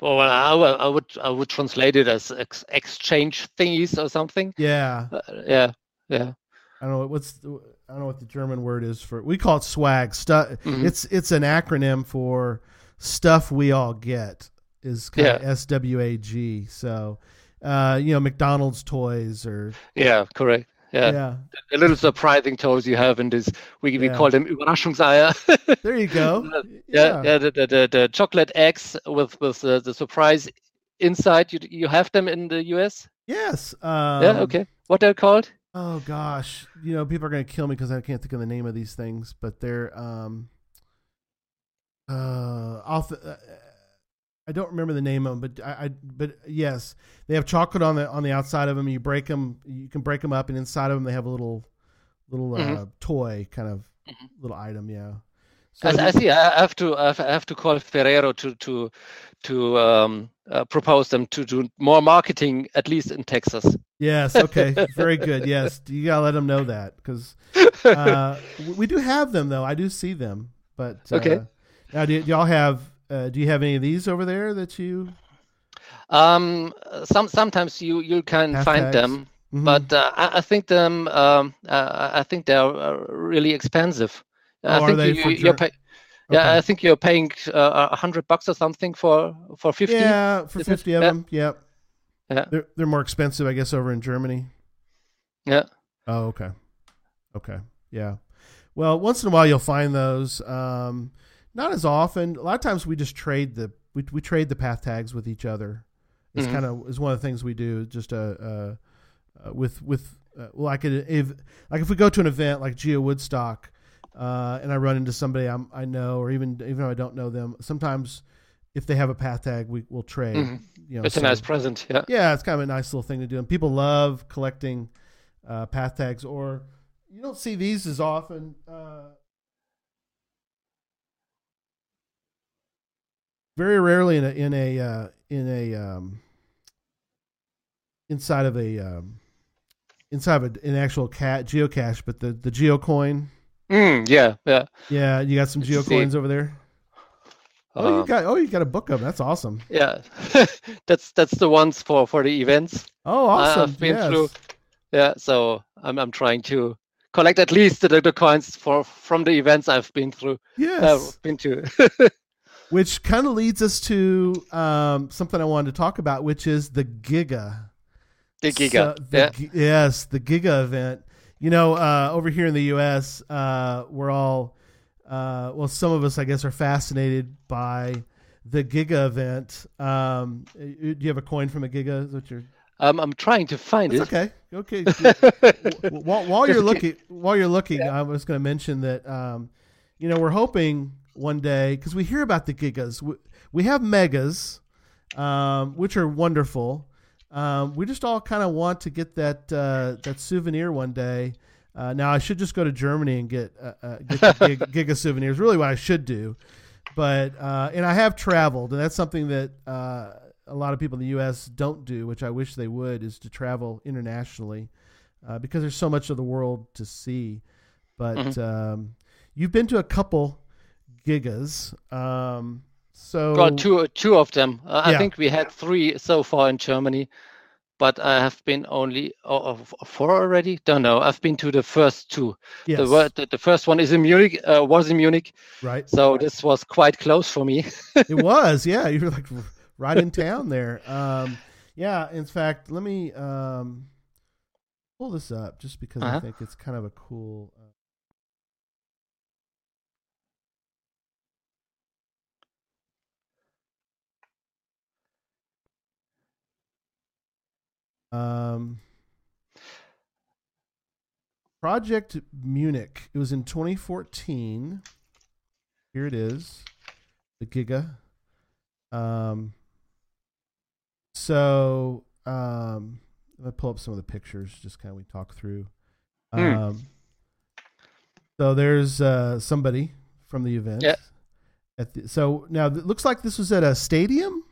[SPEAKER 2] well, I, would- I would I would translate it as ex- exchange thingies or something.
[SPEAKER 1] yeah?
[SPEAKER 2] Uh, yeah, yeah.
[SPEAKER 1] I don't know what's the, I don't know what the German word is for. We call it swag. Stuff.
[SPEAKER 2] Mhm.
[SPEAKER 1] It's it's an acronym for stuff we all get. Is kind of S W A G. So, uh, you know, McDonald's toys or
[SPEAKER 2] Yeah, correct. Yeah.
[SPEAKER 1] yeah.
[SPEAKER 2] a little surprising toys you have in this. We, we
[SPEAKER 1] Yeah.
[SPEAKER 2] call them Überraschungseier.
[SPEAKER 1] There you go.
[SPEAKER 2] yeah, yeah, the, the, the, the chocolate eggs with with uh, the surprise inside. You you have them in the US?
[SPEAKER 1] Yes. Um,
[SPEAKER 2] yeah. Okay. What they're called?
[SPEAKER 1] Oh gosh, you know people are gonna kill me because I can't think of the name of these things, but they're um. Uh, I'll uh, I don't remember the name of them, but I, I but yes, they have chocolate on the on the outside of them. You break them, you can break them up, and inside of them they have a little little uh,
[SPEAKER 2] Mhm.
[SPEAKER 1] toy kind of
[SPEAKER 2] Mhm.
[SPEAKER 1] little item. Yeah. So
[SPEAKER 2] I, I see. I have to. I have- to call Ferrero to to to um, uh, propose them to do more marketing, at least in Texas.
[SPEAKER 1] Yes. Okay. Very good. Yes. You gotta let them know that because uh, we do have them though. I do see them, but uh,
[SPEAKER 2] Okay.
[SPEAKER 1] Now, do, do y'all have? Uh, do you have any of these over there that you?
[SPEAKER 2] Um, some sometimes you you can find them,
[SPEAKER 1] Mhm.
[SPEAKER 2] but uh, I, I think them. Um, uh, I think they're uh, really expensive.
[SPEAKER 1] Oh,
[SPEAKER 2] I
[SPEAKER 1] are
[SPEAKER 2] think
[SPEAKER 1] they
[SPEAKER 2] you, you're pay, Yeah, I think you're paying uh, a hundred bucks or something for for fifty.
[SPEAKER 1] yeah, for
[SPEAKER 2] it?
[SPEAKER 1] fifty of
[SPEAKER 2] Yeah.
[SPEAKER 1] them. Yep.
[SPEAKER 2] Yeah.
[SPEAKER 1] They're they're more expensive, I guess, over in Germany.
[SPEAKER 2] Yeah.
[SPEAKER 1] Oh, okay. Okay. Yeah. Well, once in a while you'll find those. Um, not as often. A lot of times we just trade the we, we trade the path tags with each other. It's
[SPEAKER 2] Mhm.
[SPEAKER 1] kind of is one of the things we do. Just uh, uh, uh with with uh, like a, if like if we go to an event like Geo Woodstock, uh, and I run into somebody I'm, I know, or even even though I don't know them, sometimes if they have a path tag, we will trade.
[SPEAKER 2] Mhm.
[SPEAKER 1] You know,
[SPEAKER 2] It's a nice present. Yeah.
[SPEAKER 1] yeah, it's kind of a nice little thing to do, and people love collecting uh, path tags. Or you don't see these as often. Uh, very rarely in a in a uh, in a um, inside of a um, inside of a, an actual cat geocache, but the the geocoin.
[SPEAKER 2] Mm, yeah. Yeah.
[SPEAKER 1] Yeah, you got some geocoins over there. Oh, you
[SPEAKER 2] Um,
[SPEAKER 1] got oh, you got a book of. That's awesome.
[SPEAKER 2] yeah. that's that's the ones for for the events.
[SPEAKER 1] Oh, awesome.
[SPEAKER 2] I've been
[SPEAKER 1] yes.
[SPEAKER 2] through- Yeah. So I'm I'm trying to collect at least the, the coins for from the events I've been through.
[SPEAKER 1] Yes.
[SPEAKER 2] Uh, been to.
[SPEAKER 1] which kind of leads us to um, something I wanted to talk about, which is the Giga.
[SPEAKER 2] the Giga.
[SPEAKER 1] So, the
[SPEAKER 2] yeah.
[SPEAKER 1] Yes, the Giga event. You know, uh, over here in the U.S., uh, we're all, uh, well, some of us, I guess, are fascinated by the Giga event. Um, do you have a coin from a Giga? Is that your?
[SPEAKER 2] Um, I'm trying to find
[SPEAKER 1] It's
[SPEAKER 2] it.
[SPEAKER 1] okay. Okay. While, while you're looking, while you're looking, I was going to mention that, um, you know, we're hoping one day because we hear about the gigas. We, we have megas, um, which are wonderful. Um, we just all kind of want to get that uh, that souvenir one day. Uh, now I should just go to Germany and get uh, uh, get the gig, Giga souvenirs. Really, what I should do, but uh, and I have traveled, and that's something that uh, a lot of people in the U.S. don't do, which I wish they would, is to travel internationally uh, because there's so much of the world to see. But um, you've been to a couple gigas, um, so
[SPEAKER 2] Got two two of them. Uh,
[SPEAKER 1] Yeah.
[SPEAKER 2] I think we had three so far in Germany, but I have been only oh, oh, four already. Don't know. I've been to the first two.
[SPEAKER 1] yes,
[SPEAKER 2] The, the the first one is in Munich. Uh, was in Munich,
[SPEAKER 1] right.
[SPEAKER 2] so this was quite close for me.
[SPEAKER 1] it was, yeah. You were like right in town there. Um, yeah. In fact, let me um, pull this up just because I
[SPEAKER 2] Uh-huh.
[SPEAKER 1] think it's kind of a cool. Uh, Um, Project Munich. It was in 2014. Here it is, the Giga. Um, so um, let me pull up some of the pictures. Just kind of we talk through.
[SPEAKER 2] Hmm.
[SPEAKER 1] Um, so there's uh, somebody from the event.
[SPEAKER 2] Yeah.
[SPEAKER 1] At the, so now it looks like this was at a stadium.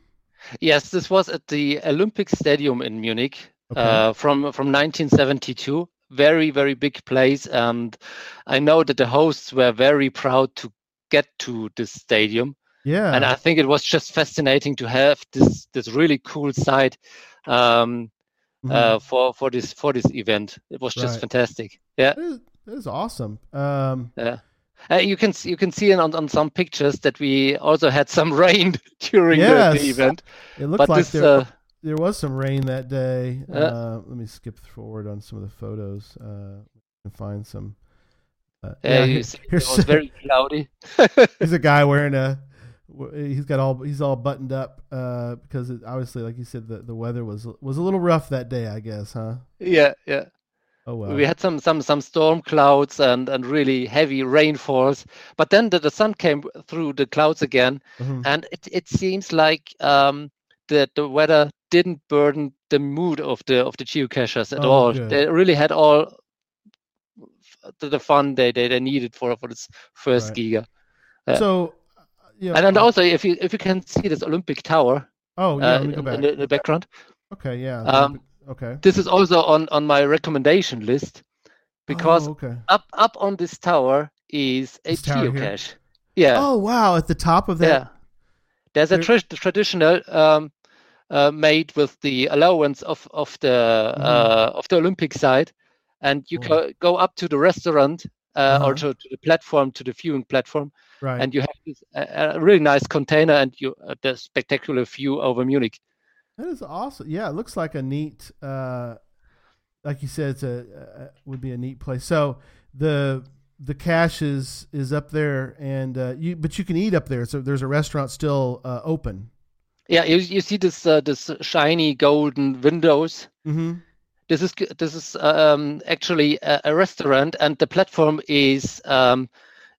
[SPEAKER 2] Yes, this was at the Olympic Stadium in Munich
[SPEAKER 1] Okay.
[SPEAKER 2] uh, from from 1972. Very very big place, and I know that the hosts were very proud to get to this stadium.
[SPEAKER 1] yeah.
[SPEAKER 2] and I think it was just fascinating to have this this really cool site um,
[SPEAKER 1] Mhm.
[SPEAKER 2] uh, for for this for this event. It was just
[SPEAKER 1] Right.
[SPEAKER 2] fantastic. Yeah,
[SPEAKER 1] that, is, that is awesome. Um,
[SPEAKER 2] yeah. Uh, you can you can see on, on some pictures that we also had some rain during the,
[SPEAKER 1] Yes.
[SPEAKER 2] the event.
[SPEAKER 1] it looked
[SPEAKER 2] But
[SPEAKER 1] like
[SPEAKER 2] this
[SPEAKER 1] there,
[SPEAKER 2] uh,
[SPEAKER 1] there was some rain that day.
[SPEAKER 2] Yeah.
[SPEAKER 1] Uh, let me skip forward on some of the photos uh, and find some. Uh,
[SPEAKER 2] yeah,
[SPEAKER 1] here-
[SPEAKER 2] see it was very cloudy.
[SPEAKER 1] here's a guy wearing a. He's got all he's all buttoned up uh, because it, obviously, like you said, the, the weather was was a little rough that day. I guess, huh?
[SPEAKER 2] yeah, yeah.
[SPEAKER 1] Oh well.
[SPEAKER 2] We had some some some storm clouds and and really heavy rainfalls. But then the, the sun came through the clouds again,
[SPEAKER 1] Mhm.
[SPEAKER 2] and it, it seems like um, the the weather didn't burden the mood of the of the geocachers at
[SPEAKER 1] Oh,
[SPEAKER 2] all.
[SPEAKER 1] good.
[SPEAKER 2] They really had all the, the fun they, they, they needed for for this first
[SPEAKER 1] Right.
[SPEAKER 2] giga. yeah.
[SPEAKER 1] So, uh, yeah.
[SPEAKER 2] And
[SPEAKER 1] uh,
[SPEAKER 2] also, if you if you can see this Olympic Tower
[SPEAKER 1] oh yeah,
[SPEAKER 2] uh, in, in the, in the background,
[SPEAKER 1] okay, yeah.
[SPEAKER 2] um,
[SPEAKER 1] okay.
[SPEAKER 2] this is also on on my recommendation list because
[SPEAKER 1] oh, okay.
[SPEAKER 2] up up on this tower is a
[SPEAKER 1] This
[SPEAKER 2] geocache. Yeah.
[SPEAKER 1] Oh wow! At the top of that.
[SPEAKER 2] Yeah. There's a tra- traditional um, uh, made with the allowance of of the
[SPEAKER 1] Mhm.
[SPEAKER 2] uh, of the Olympic side, and you
[SPEAKER 1] Cool.
[SPEAKER 2] go go up to the restaurant uh,
[SPEAKER 1] Uh-huh.
[SPEAKER 2] or to, to the platform to the viewing platform,
[SPEAKER 1] Right.
[SPEAKER 2] and you have this a, a really nice container and you uh, the spectacular view over Munich.
[SPEAKER 1] That is awesome. Yeah, it looks like a neat, uh, like you said, it's a uh, would be a neat place. So the the cache is is up there, and uh, you but you can eat up there. So there's a restaurant still uh, open.
[SPEAKER 2] Yeah, you, you see this uh, this shiny golden windows.
[SPEAKER 1] Mm-hmm.
[SPEAKER 2] This is this is um, actually a, a restaurant, and the platform is um,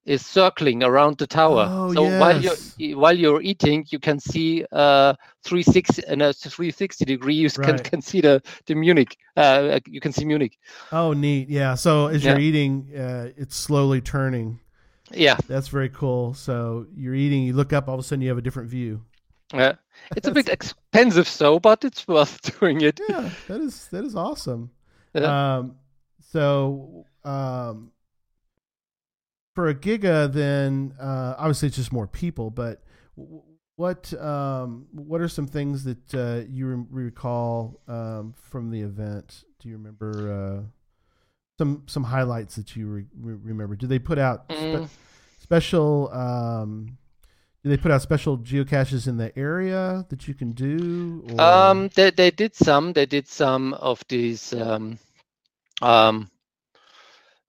[SPEAKER 2] is circling around the tower.
[SPEAKER 1] Oh,
[SPEAKER 2] so while you're while you're eating, you can see uh, 360 in a 360 degree. You can,
[SPEAKER 1] Right.
[SPEAKER 2] can see the the Munich. Uh, you can see Munich.
[SPEAKER 1] Oh, neat. Yeah. So as you're eating, uh, it's slowly turning.
[SPEAKER 2] Yeah,
[SPEAKER 1] That's very cool. So you're eating, you look up, all of a sudden you have a different view.
[SPEAKER 2] yeah. It's a bit expensive, so but it's worth doing it.
[SPEAKER 1] Yeah, that is that is awesome.
[SPEAKER 2] Yeah.
[SPEAKER 1] Um, so um, for a giga, then uh, obviously it's just more people. But what um, what are some things that uh, you re- recall um, from the event? Do you remember uh, some some highlights that you re- re- remember? Did they put out spe-
[SPEAKER 2] Mm.
[SPEAKER 1] special? Um, do they put out special geocaches in the area that you can do? Or?
[SPEAKER 2] Um, they they did some. They did some of these. Um, um,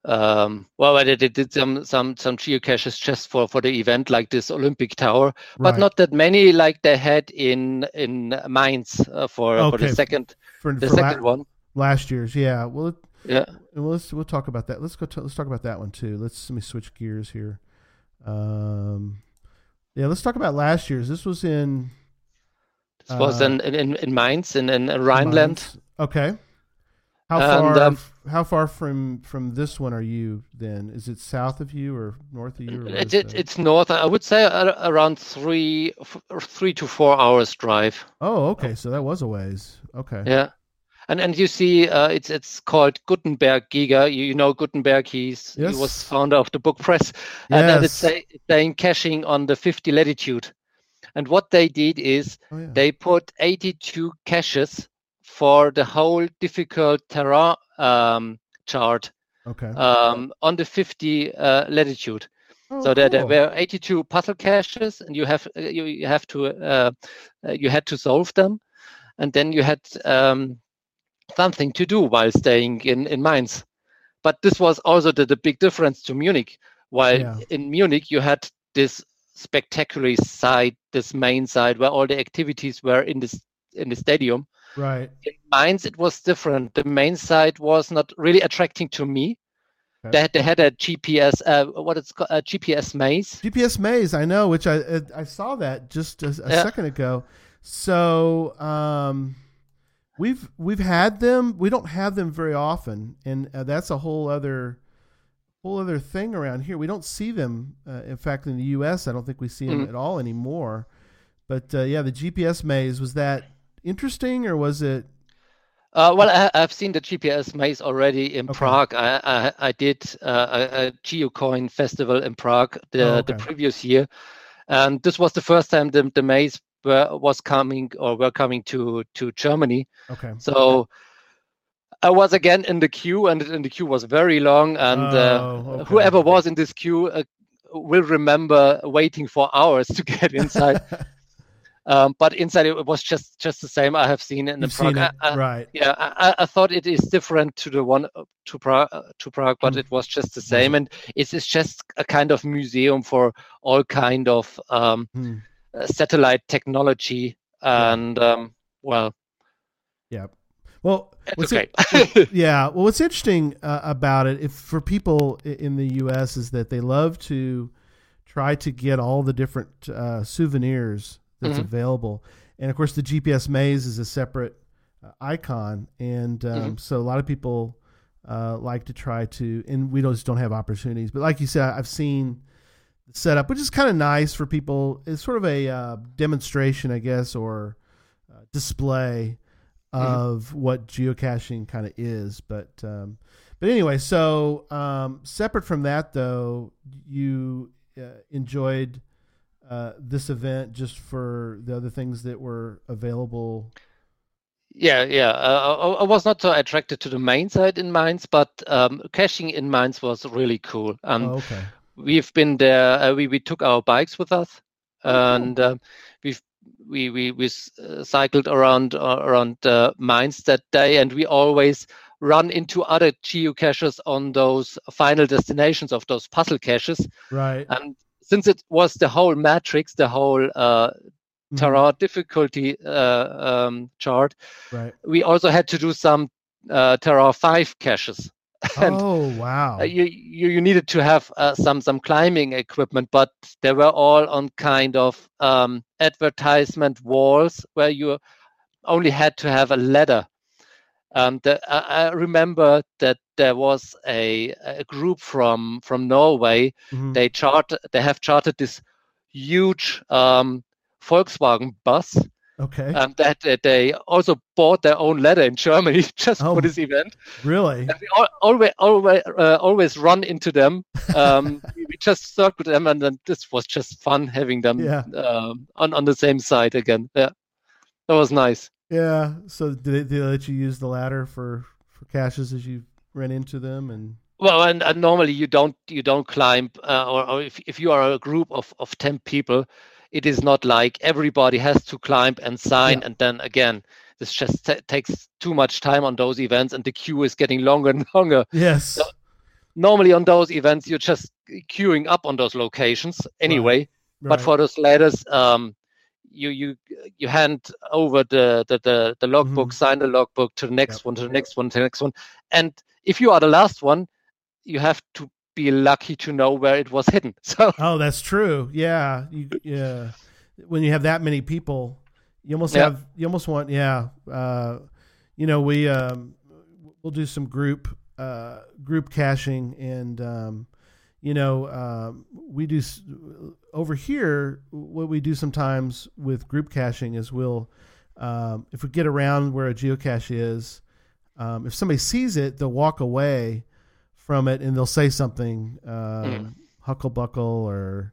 [SPEAKER 2] um, well, they did did some some some geocaches just for for the event, like this Olympic Tower, but
[SPEAKER 1] Right.
[SPEAKER 2] not that many like they had in in Mainz uh, for for the second
[SPEAKER 1] for,
[SPEAKER 2] the
[SPEAKER 1] for la-
[SPEAKER 2] second one.
[SPEAKER 1] last year's. Yeah. Well, it,
[SPEAKER 2] Yeah.
[SPEAKER 1] well, let's we'll talk about that. Let's go. To, let's talk about that one too. Let's let me switch gears here. Um, yeah, let's talk about last year's. This was in
[SPEAKER 2] This was
[SPEAKER 1] Uh,
[SPEAKER 2] in in in- in Mainz in in Rhineland.
[SPEAKER 1] Mainz. Okay. How
[SPEAKER 2] And,
[SPEAKER 1] far?
[SPEAKER 2] um,
[SPEAKER 1] how far from from this one are you? Then is it south of you or north of you?
[SPEAKER 2] It, it, it's north. I would say around three three to four hours drive.
[SPEAKER 1] oh, okay. So that was a ways. Okay.
[SPEAKER 2] Yeah. And and you see, uh, it's it's called Gutenberg Giga. You, you know Gutenberg. He's he was founder of the book press, and, and it's
[SPEAKER 1] Yes.
[SPEAKER 2] say, it's saying caching on the 50 latitude. And what they did is
[SPEAKER 1] Oh yeah.
[SPEAKER 2] they put 82 caches for the whole difficult terrain um, chart
[SPEAKER 1] okay.
[SPEAKER 2] um, on the 50 uh, latitude.
[SPEAKER 1] Oh,
[SPEAKER 2] So there, there were 82 puzzle caches, and you have uh, you, you have to uh, uh, you had to solve them, and then you had um, something to do while staying in in Mainz. But this was also the, the big difference to Munich. While
[SPEAKER 1] Yeah.
[SPEAKER 2] in Munich you had this spectacular side, this main side where all the activities were in this in the stadium.
[SPEAKER 1] Right.
[SPEAKER 2] In Mainz it was different. The main site was not really attracting to me.
[SPEAKER 1] Okay.
[SPEAKER 2] They, had- they had a GPS, uh, what it's called, a GPS maze.
[SPEAKER 1] GPS Maze, I know, which I I- I saw that just a, a
[SPEAKER 2] Yeah.
[SPEAKER 1] second ago. So um, we've we've had them. We don't have them very often, and uh, that's a whole other whole other thing around here. We don't see them. Uh, in fact, in the U.S., I don't think we see them
[SPEAKER 2] Mm.
[SPEAKER 1] at all anymore. But uh, yeah, the GPS Maze was that interesting, or was it?
[SPEAKER 2] Uh, well, I, I've seen the GPS maze already in
[SPEAKER 1] Okay.
[SPEAKER 2] Prague. I, I, I did uh, a, a GeoCoin festival in Prague the,
[SPEAKER 1] Oh,
[SPEAKER 2] the previous year, and this was the first time the, the maze were, was coming or were coming to to Germany.
[SPEAKER 1] Okay.
[SPEAKER 2] So I was again in the queue, and, and the queue was very long. And uh,
[SPEAKER 1] Oh, okay.
[SPEAKER 2] whoever was in this queue uh, will remember waiting for hours to get inside. um, but inside it was just just the same I have seen in the
[SPEAKER 1] You've
[SPEAKER 2] Prague.
[SPEAKER 1] it,
[SPEAKER 2] I- I-
[SPEAKER 1] right?
[SPEAKER 2] yeah, I, I- thought it is different to the one uh, to Prague, uh, to Prague, but
[SPEAKER 1] Mm.
[SPEAKER 2] it was just the same, and it's, it's just a kind of museum for all kind of um, uh, satellite technology, and um, well,
[SPEAKER 1] Yeah. Well, what's
[SPEAKER 2] okay.
[SPEAKER 1] it- yeah. Well, what's interesting uh, about it, if for people in the U.S., is that they love to try to get all the different uh, souvenirs that's
[SPEAKER 2] Mhm.
[SPEAKER 1] available, and of course, the GPS maze is a separate uh, icon, and um,
[SPEAKER 2] Mm-hmm.
[SPEAKER 1] so a lot of people uh, like to try to, and we don't, just don't have opportunities. But like you said, I've seen the setup, which is kind of nice for people. It's sort of a uh, demonstration, I guess, or uh, display
[SPEAKER 2] Mm-hmm.
[SPEAKER 1] of what geocaching kind of is. But um, but anyway, so um, separate from that, though, you uh, enjoyed uh, this event just for the other things that were available.
[SPEAKER 2] Yeah, yeah. Uh, I, I was not so attracted to the main side in Mainz, but um, caching in Mainz was really cool. And
[SPEAKER 1] oh, okay.
[SPEAKER 2] we've been there. Uh, we we took our bikes with us,
[SPEAKER 1] Oh,
[SPEAKER 2] and um, we've we we we uh, cycled around uh, around uh, Mainz that day, and we always run into other geocaches on those final destinations of those puzzle caches.
[SPEAKER 1] Right.
[SPEAKER 2] And since it was the whole matrix, the whole uh,
[SPEAKER 1] Mhm.
[SPEAKER 2] difficulty uh, um, chart,
[SPEAKER 1] Right.
[SPEAKER 2] we also had to do some uh, Terra 5 caches. and
[SPEAKER 1] oh wow.
[SPEAKER 2] uh, you, you you needed to have uh, some some climbing equipment, but they were all on kind of um, advertisement walls where you only had to have a ladder. Um, the, I, I remember that there was a, a group from from Norway.
[SPEAKER 1] Mhm.
[SPEAKER 2] They chart they have charted this huge um, Volkswagen bus
[SPEAKER 1] okay.
[SPEAKER 2] um, that that they also bought their own ladder in Germany just
[SPEAKER 1] Oh.
[SPEAKER 2] for this event.
[SPEAKER 1] really?
[SPEAKER 2] And we al- always always uh, always run into them. Um, we we just circled them, and then this was just fun having them
[SPEAKER 1] Yeah.
[SPEAKER 2] um, on on the same side again. Yeah, that was nice.
[SPEAKER 1] Yeah. So did they, did they let you use the ladder for for caches as you ran into them and
[SPEAKER 2] Well, and, and normally you don't you don't climb, uh, or, or if if you are a group of of ten people, it is not like everybody has to climb and sign,
[SPEAKER 1] Yeah.
[SPEAKER 2] and then again, this just ta takes too much time on those events, and the queue is getting longer and longer.
[SPEAKER 1] yes.
[SPEAKER 2] Normally on those events, you're just queuing up on those locations anyway. But
[SPEAKER 1] right.
[SPEAKER 2] for those ladders, um, you you you hand over the the the, the logbook, sign the logbook to the next
[SPEAKER 1] Yep.
[SPEAKER 2] one, to the next one, to the next one, and if you are the last one, you have to be lucky to know where it was hidden. So
[SPEAKER 1] Oh, that's true. Yeah, you, yeah. When you have that many people, you almost
[SPEAKER 2] Yeah.
[SPEAKER 1] have you almost want yeah. Uh, you know, we um, we'll do some group uh, group caching, and um, you know, um, we do over here. What we do sometimes with group caching is we'll um, if we get around where a geocache is, um, if somebody sees it, they'll walk away from it and they'll say something, um, hucklebuckle or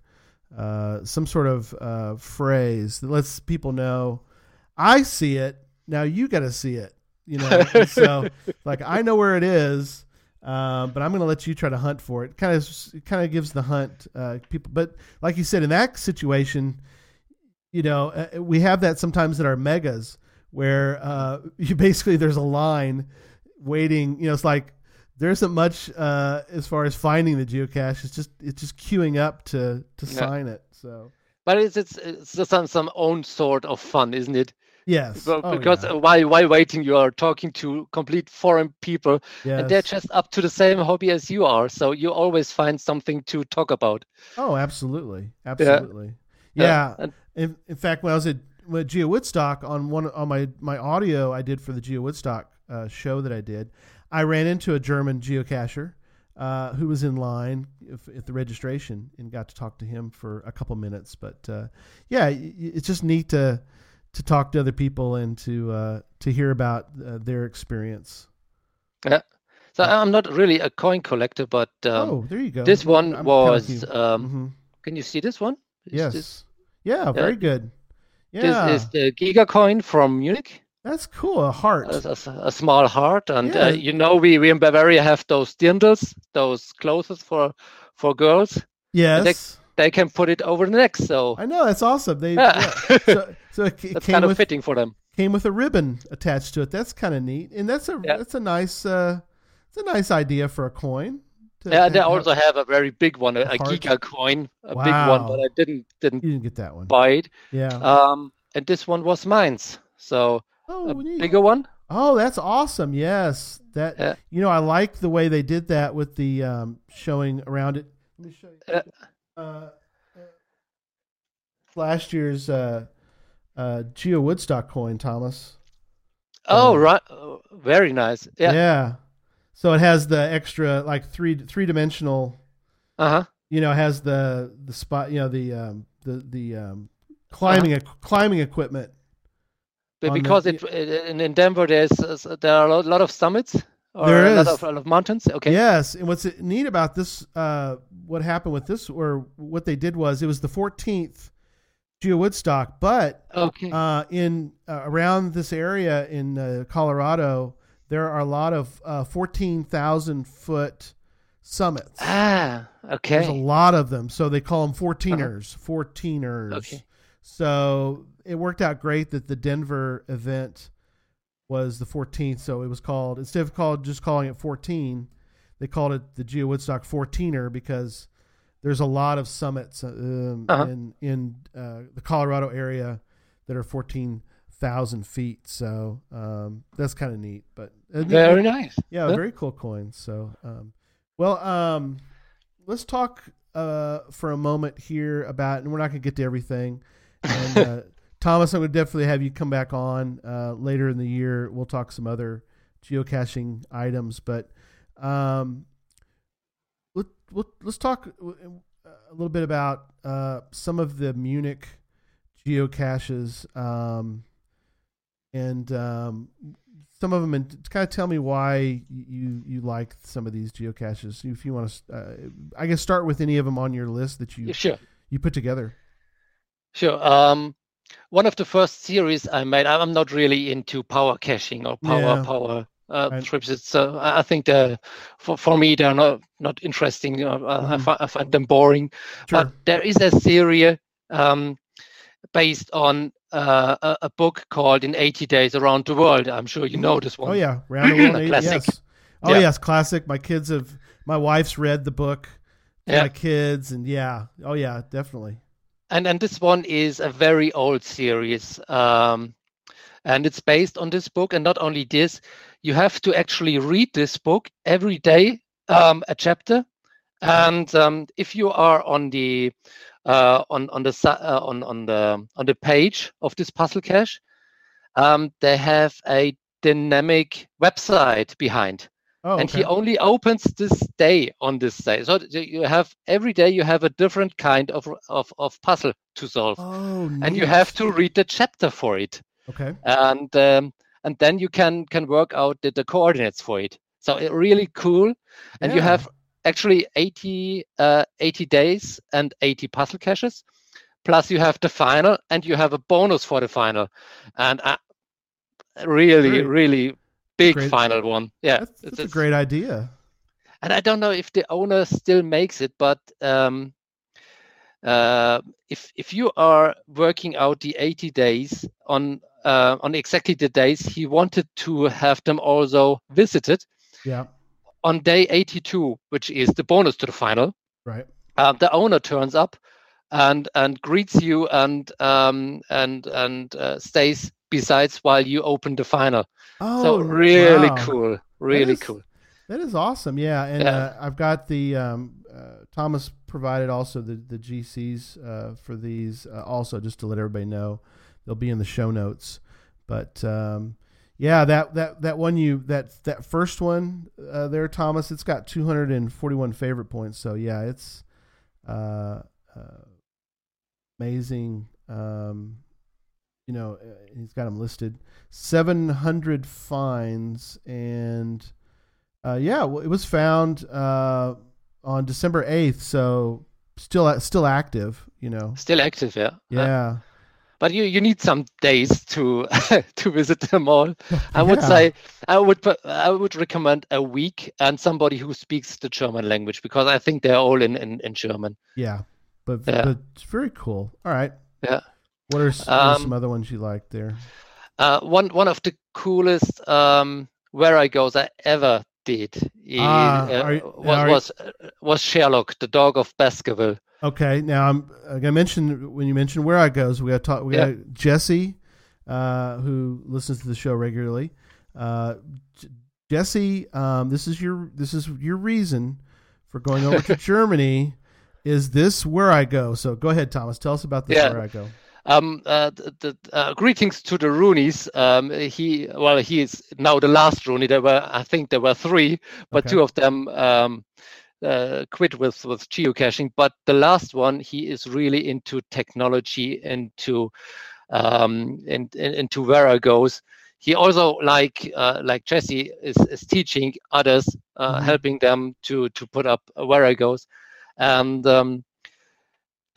[SPEAKER 1] uh, some sort of uh, phrase that lets people know, I see it. Now you got to see it. You know, so like I know where it is, um, but I'm going to let you try to hunt for it. Kind of, kind of gives the hunt uh, people. But like you said, in that situation, you know, uh, we have that sometimes at our megas where uh, you basically there's a line waiting. You know, it's like there isn't much uh, as far as finding the geocache. It's just it's just queuing up to to
[SPEAKER 2] Yeah.
[SPEAKER 1] sign it. So
[SPEAKER 2] but it's it's it's just some some own sort of fun, isn't it?
[SPEAKER 1] Yes, Oh,
[SPEAKER 2] because
[SPEAKER 1] yeah.
[SPEAKER 2] while while waiting, you are talking to complete foreign people, and they're just up to the same hobby as you are. So you always find something to talk about.
[SPEAKER 1] oh, absolutely, absolutely,
[SPEAKER 2] Yeah,
[SPEAKER 1] yeah.
[SPEAKER 2] and-
[SPEAKER 1] In, in fact, when I was at with Geo Woodstock on one on my my audio I did for the Geo Woodstock uh, show that I did, I ran into a German geocacher uh, who was in line if, at the registration and got to talk to him for a couple minutes. But uh, yeah, it's just neat to to talk to other people and to uh, to hear about uh, their experience. Yeah.
[SPEAKER 2] So I'm not really a coin collector, but um,
[SPEAKER 1] oh, there you go.
[SPEAKER 2] this one
[SPEAKER 1] I'm
[SPEAKER 2] was. Um,
[SPEAKER 1] Mhm.
[SPEAKER 2] Can you see this one? Is
[SPEAKER 1] yes,
[SPEAKER 2] This,
[SPEAKER 1] yeah, very good. Yeah.
[SPEAKER 2] This is the Giga coin from Munich.
[SPEAKER 1] that's cool. A heart.
[SPEAKER 2] A, a- a small heart, and
[SPEAKER 1] Yeah.
[SPEAKER 2] uh, you know we, we in Bavaria have those dirndls, those clothes for for girls.
[SPEAKER 1] yes,
[SPEAKER 2] They can put it over the neck, so
[SPEAKER 1] I know that's awesome. They
[SPEAKER 2] Yeah.
[SPEAKER 1] yeah. so, so it
[SPEAKER 2] that's
[SPEAKER 1] came
[SPEAKER 2] kind of
[SPEAKER 1] with
[SPEAKER 2] fitting for them.
[SPEAKER 1] came with a ribbon attached to it. That's kind of neat, and that's a
[SPEAKER 2] Yeah.
[SPEAKER 1] that's a nice uh, it's a nice idea for a coin.
[SPEAKER 2] Yeah, they also have a very big one, a, a. Giga coin, a big one, but I didn't didn't
[SPEAKER 1] you didn't get that one.
[SPEAKER 2] buy it.
[SPEAKER 1] Yeah.
[SPEAKER 2] Um, and this one was Mainz, so
[SPEAKER 1] oh,
[SPEAKER 2] a
[SPEAKER 1] neat.
[SPEAKER 2] bigger one.
[SPEAKER 1] oh, that's awesome. Yes, that
[SPEAKER 2] Yeah.
[SPEAKER 1] you know I like the way they did that with the um, showing around it. Let me show you.
[SPEAKER 2] Uh,
[SPEAKER 1] Uh, uh, last year's uh, uh, Geo Woodstock coin, Thomas.
[SPEAKER 2] Oh,
[SPEAKER 1] Um,
[SPEAKER 2] right, oh, very nice. Yeah. Yeah.
[SPEAKER 1] So it has the extra like three three dimensional.
[SPEAKER 2] Uh huh.
[SPEAKER 1] You know, has the the spot. You know, the um, the the um, climbing
[SPEAKER 2] Uh-huh.
[SPEAKER 1] climbing equipment.
[SPEAKER 2] But
[SPEAKER 1] on the-
[SPEAKER 2] because it in, in Denver, there's there are a lot, lot of summits or
[SPEAKER 1] There
[SPEAKER 2] of, a lot of mountains. Okay.
[SPEAKER 1] Yes, and what's neat about this, uh, what happened with this, or what they did was, it was the 14th Geo Woodstock, but
[SPEAKER 2] Okay.
[SPEAKER 1] uh, in uh, around this area in uh, Colorado, there are a lot of uh, 14,000 foot summits.
[SPEAKER 2] ah. Okay.
[SPEAKER 1] There's a lot of them, so they call them 14ers. 14ers.
[SPEAKER 2] Okay.
[SPEAKER 1] So it worked out great that the Denver event was the 14th. So it was called instead of called just calling it 14, they called it the Geo Woodstock 14er because there's a lot of summits um,
[SPEAKER 2] Uh-huh.
[SPEAKER 1] in in uh, the Colorado area that are 14,000 feet. So um, that's kind of neat. But uh,
[SPEAKER 2] Very nice.
[SPEAKER 1] yeah,
[SPEAKER 2] Yeah.
[SPEAKER 1] very cool coins. So, um, well, um, let's talk uh, for a moment here about, and we're not going to get to everything. And uh, Thomas, I'm going to definitely have you come back on uh, later in the year. We'll talk some other geocaching items, but um, let, let, let's talk a little bit about uh, some of the Munich geocaches. Um, and um, some of them and kind of tell me why you you like some of these geocaches if you want to uh, i guess start with any of them on your list that you
[SPEAKER 2] Yeah, Sure.
[SPEAKER 1] you put together
[SPEAKER 2] Sure. Um, one of the first series I made, I'm not really into power caching or power
[SPEAKER 1] Yeah.
[SPEAKER 2] power uh,
[SPEAKER 1] Right.
[SPEAKER 2] trips. It's uh, I I think the for for me they're not not interesting. Uh, I,
[SPEAKER 1] Mhm.
[SPEAKER 2] fi- I find them boring.
[SPEAKER 1] sure
[SPEAKER 2] But there is a series um, based on uh, a, a book called "In 80 Days Around the World." I'm sure you know this one.
[SPEAKER 1] oh yeah round the world
[SPEAKER 2] classic.
[SPEAKER 1] yes oh
[SPEAKER 2] Yeah.
[SPEAKER 1] yes classic my kids have my wife's read the book
[SPEAKER 2] Yeah.
[SPEAKER 1] my kids and yeah oh yeah definitely
[SPEAKER 2] and and this one is a very old series um, and it's based on this book. And not only this you have to actually read this book every day um, a chapter. And um, if you are on the uh, on on the uh, on on the on the page of this puzzle cache um, they have a dynamic website behind
[SPEAKER 1] oh
[SPEAKER 2] and
[SPEAKER 1] okay.
[SPEAKER 2] he only opens this day on this day. So you have every day you have a different kind of of, of puzzle to solve.
[SPEAKER 1] Oh
[SPEAKER 2] and you have to read the chapter for it.
[SPEAKER 1] Okay.
[SPEAKER 2] And um, and then you can can work out the, the coordinates for it. So it really cool. And you have actually 80 uh, 80 days and 80 puzzle caches. Plus you have the final and you have a bonus for the final. And uh, really
[SPEAKER 1] Great.
[SPEAKER 2] really big
[SPEAKER 1] Great.
[SPEAKER 2] final one. Yeah
[SPEAKER 1] that's,
[SPEAKER 2] it's-
[SPEAKER 1] a great idea.
[SPEAKER 2] And I don't know if the owner still makes it, but um, uh, if if you are working out the 80 days on uh, on exactly the days he wanted to have them also visited
[SPEAKER 1] yeah.
[SPEAKER 2] on day 82, which is the bonus to the final,
[SPEAKER 1] right.
[SPEAKER 2] uh, the owner turns up and and greets you and um, and and uh, stays besides while you open the final.
[SPEAKER 1] oh
[SPEAKER 2] so really
[SPEAKER 1] wow.
[SPEAKER 2] cool, really
[SPEAKER 1] is-
[SPEAKER 2] cool.
[SPEAKER 1] That is awesome. Yeah, and
[SPEAKER 2] Yeah.
[SPEAKER 1] Uh, I've got the um, uh, Thomas provided also the the GCs uh, for these uh, also just to let everybody know they'll be in the show notes. But um, yeah, that that that one you that that first one uh, there, Thomas, it's got 241 favorite points. So yeah, it's uh, uh, amazing. Um, you know, uh, he's got them listed 700 finds and uh, yeah, well, it was found uh, on December eighth, so still still active. You know,
[SPEAKER 2] Still active, yeah. Uh,
[SPEAKER 1] yeah.
[SPEAKER 2] but you you need some days to to visit them all. I would
[SPEAKER 1] Yeah.
[SPEAKER 2] say I would I would recommend a week and somebody who speaks the German language because I think they're all in in, in German.
[SPEAKER 1] yeah, but
[SPEAKER 2] Yeah.
[SPEAKER 1] but it's very cool. All right.
[SPEAKER 2] Yeah.
[SPEAKER 1] What are, what are
[SPEAKER 2] Um,
[SPEAKER 1] some other ones you like there?
[SPEAKER 2] Uh, one one of the coolest um, Wherigos I ever did
[SPEAKER 1] Ah,
[SPEAKER 2] uh,
[SPEAKER 1] you-
[SPEAKER 2] was
[SPEAKER 1] you-
[SPEAKER 2] was uh, was Sherlock, the dog of Baskerville.
[SPEAKER 1] Okay, now I'm, I'm gonna mention when you mention Wherigos, we got talk. We
[SPEAKER 2] Yeah.
[SPEAKER 1] got Jesse, uh, who listens to the show regularly. Uh, Jesse, um, this is your this is your reason for going over to Germany. Is this where I go? So go ahead, Thomas. Tell us about this
[SPEAKER 2] Yeah.
[SPEAKER 1] Wherigo.
[SPEAKER 2] Um, uh, the, uh, greetings to the Roonies. Um, he well, he is now the last Rooney. There were, I think, there were three, but
[SPEAKER 1] Okay.
[SPEAKER 2] two of them um, uh, quit with with geocaching. But the last one, he is really into technology, into um, in, into Wherigos. He also like uh, like Jesse is, is teaching others, uh,
[SPEAKER 1] Mhm.
[SPEAKER 2] helping them to to put up Wherigos, and um,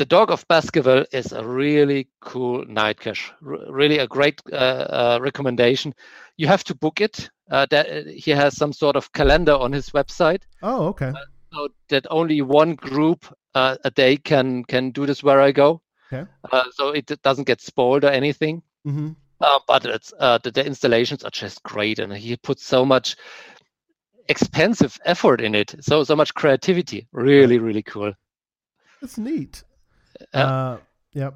[SPEAKER 2] the Dog of Baskerville is a really cool night cache. R- really a great uh, uh, recommendation. You have to book it. Uh, that he has some sort of calendar on his website,
[SPEAKER 1] Oh, okay.
[SPEAKER 2] so that only one group uh, a day can can do this Wherigo.
[SPEAKER 1] Okay.
[SPEAKER 2] Uh, so it doesn't get spoiled or anything.
[SPEAKER 1] Mm-hmm.
[SPEAKER 2] Uh, but it's uh, the, the installations are just great, and he puts so much expensive effort in it. So so much creativity. Really, really cool.
[SPEAKER 1] That's neat.
[SPEAKER 2] Uh,
[SPEAKER 1] yep.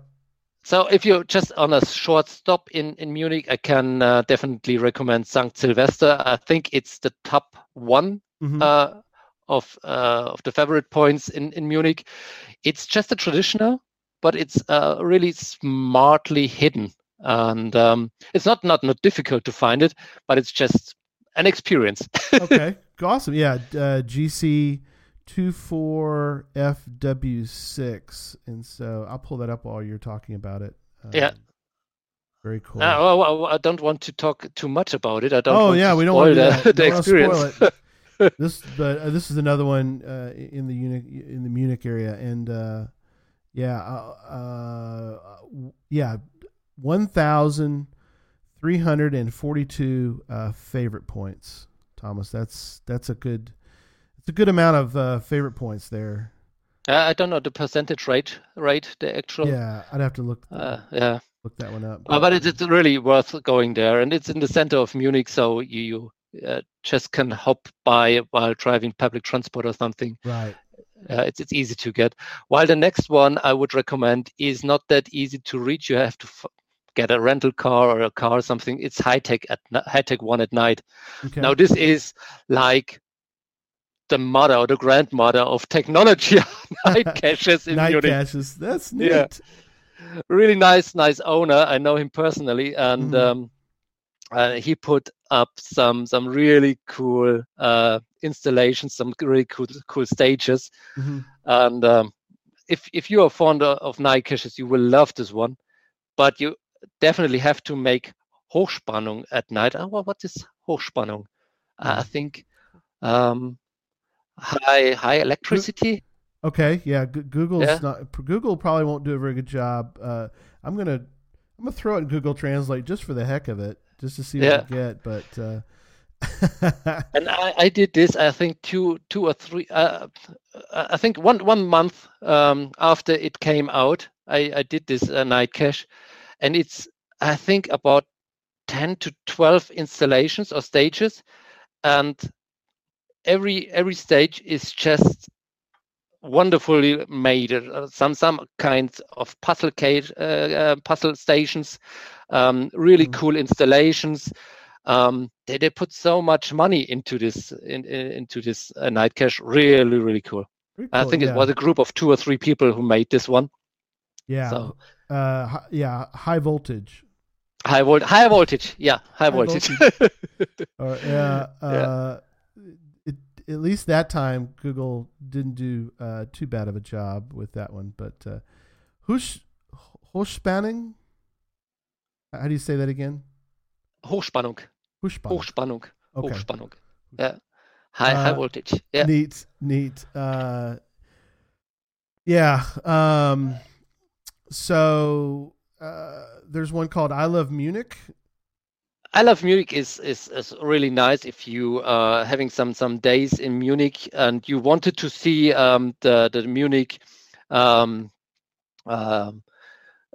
[SPEAKER 2] So if you're just on a short stop in, in Munich, I can uh, definitely recommend St. Sylvester. I think it's the top one
[SPEAKER 1] hmm
[SPEAKER 2] uh, of uh, of the favorite points in, in Munich. It's just a traditional, but it's uh, really smartly hidden, and um, it's not, not not difficult to find it, but it's just an experience.
[SPEAKER 1] okay. Awesome. Yeah. Uh, GC two four FW six, and so I'll pull that up while you're talking about it. Um,
[SPEAKER 2] Yeah.
[SPEAKER 1] Very cool.
[SPEAKER 2] Uh, well, well, I don't want to talk too much about it. I don't.
[SPEAKER 1] oh yeah, we don't want to,
[SPEAKER 2] the, experience.
[SPEAKER 1] spoil it. this, but uh, this is another one uh, in the Munich in the Munich area, and uh, yeah, uh, uh, yeah, one thousand three hundred and forty-two uh, favorite points. Thomas, that's that's a good, it's a good amount of uh, favorite points there.
[SPEAKER 2] Uh, I don't know the percentage rate, right? the actual.
[SPEAKER 1] Yeah, I'd have to look
[SPEAKER 2] Uh, yeah.
[SPEAKER 1] look that one up.
[SPEAKER 2] Uh, but it's, it's really worth going there, and it's in the center of Munich, so you, you uh, just can hop by while driving public transport or something.
[SPEAKER 1] right.
[SPEAKER 2] Uh, it's it's easy to get. While the next one I would recommend is not that easy to reach. You have to f- get a rental car or a car or something. It's high tech at high tech one at night.
[SPEAKER 1] Okay.
[SPEAKER 2] Now this is like the mother or the grandmother of technology night caches in
[SPEAKER 1] Night
[SPEAKER 2] Munich.
[SPEAKER 1] caches. That's neat.
[SPEAKER 2] Yeah. really nice, nice owner. I know him personally, and
[SPEAKER 1] Mhm.
[SPEAKER 2] um, uh, he put up some some really cool uh, installations, some really cool cool stages.
[SPEAKER 1] Mhm.
[SPEAKER 2] And um, if if you are fond of, night caches, you will love this one. But you definitely have to make Hochspannung at night. Oh, well, what is Hochspannung? Uh, I
[SPEAKER 1] Mm.
[SPEAKER 2] think um, high high electricity.
[SPEAKER 1] Okay, yeah. G- Google's
[SPEAKER 2] Yeah.
[SPEAKER 1] not. Google probably won't do a very good job. Uh, I'm gonna I'm gonna throw it in Google Translate just for the heck of it, just to see what
[SPEAKER 2] Yeah.
[SPEAKER 1] I get. But uh,
[SPEAKER 2] and I, I did this i think two two or three uh, uh, i think one one month um, after it came out i i did this uh, night cache and it's i think about 10 to 12 installations or stages and every every stage is just wonderfully made uh, some some kinds of puzzle cage uh, uh, puzzle stations um, really
[SPEAKER 1] Mm.
[SPEAKER 2] cool installations. Um, they, they put so much money into this in, in, into this uh, night cache. Really really cool.
[SPEAKER 1] Very
[SPEAKER 2] i think
[SPEAKER 1] yeah.
[SPEAKER 2] it was a group of two or three people who made this one.
[SPEAKER 1] Yeah,
[SPEAKER 2] so
[SPEAKER 1] uh, yeah, high voltage.
[SPEAKER 2] high volt high voltage yeah high,
[SPEAKER 1] High
[SPEAKER 2] voltage,
[SPEAKER 1] Or yeah, uh, it, at least that time Google didn't do uh, too bad of a job with that one. But uh, Hush Hochspannung. How do you say that again?
[SPEAKER 2] hochspannung
[SPEAKER 1] Hochspannung.
[SPEAKER 2] hochspannung
[SPEAKER 1] Okay.
[SPEAKER 2] hochspannung yeah high high
[SPEAKER 1] Uh,
[SPEAKER 2] voltage yeah
[SPEAKER 1] Neat, neat. Uh, yeah. Um, so uh, there's one called I Love Munich.
[SPEAKER 2] I love Munich is, is is really nice if you are having some some days in Munich and you wanted to see um, the the Munich um, um,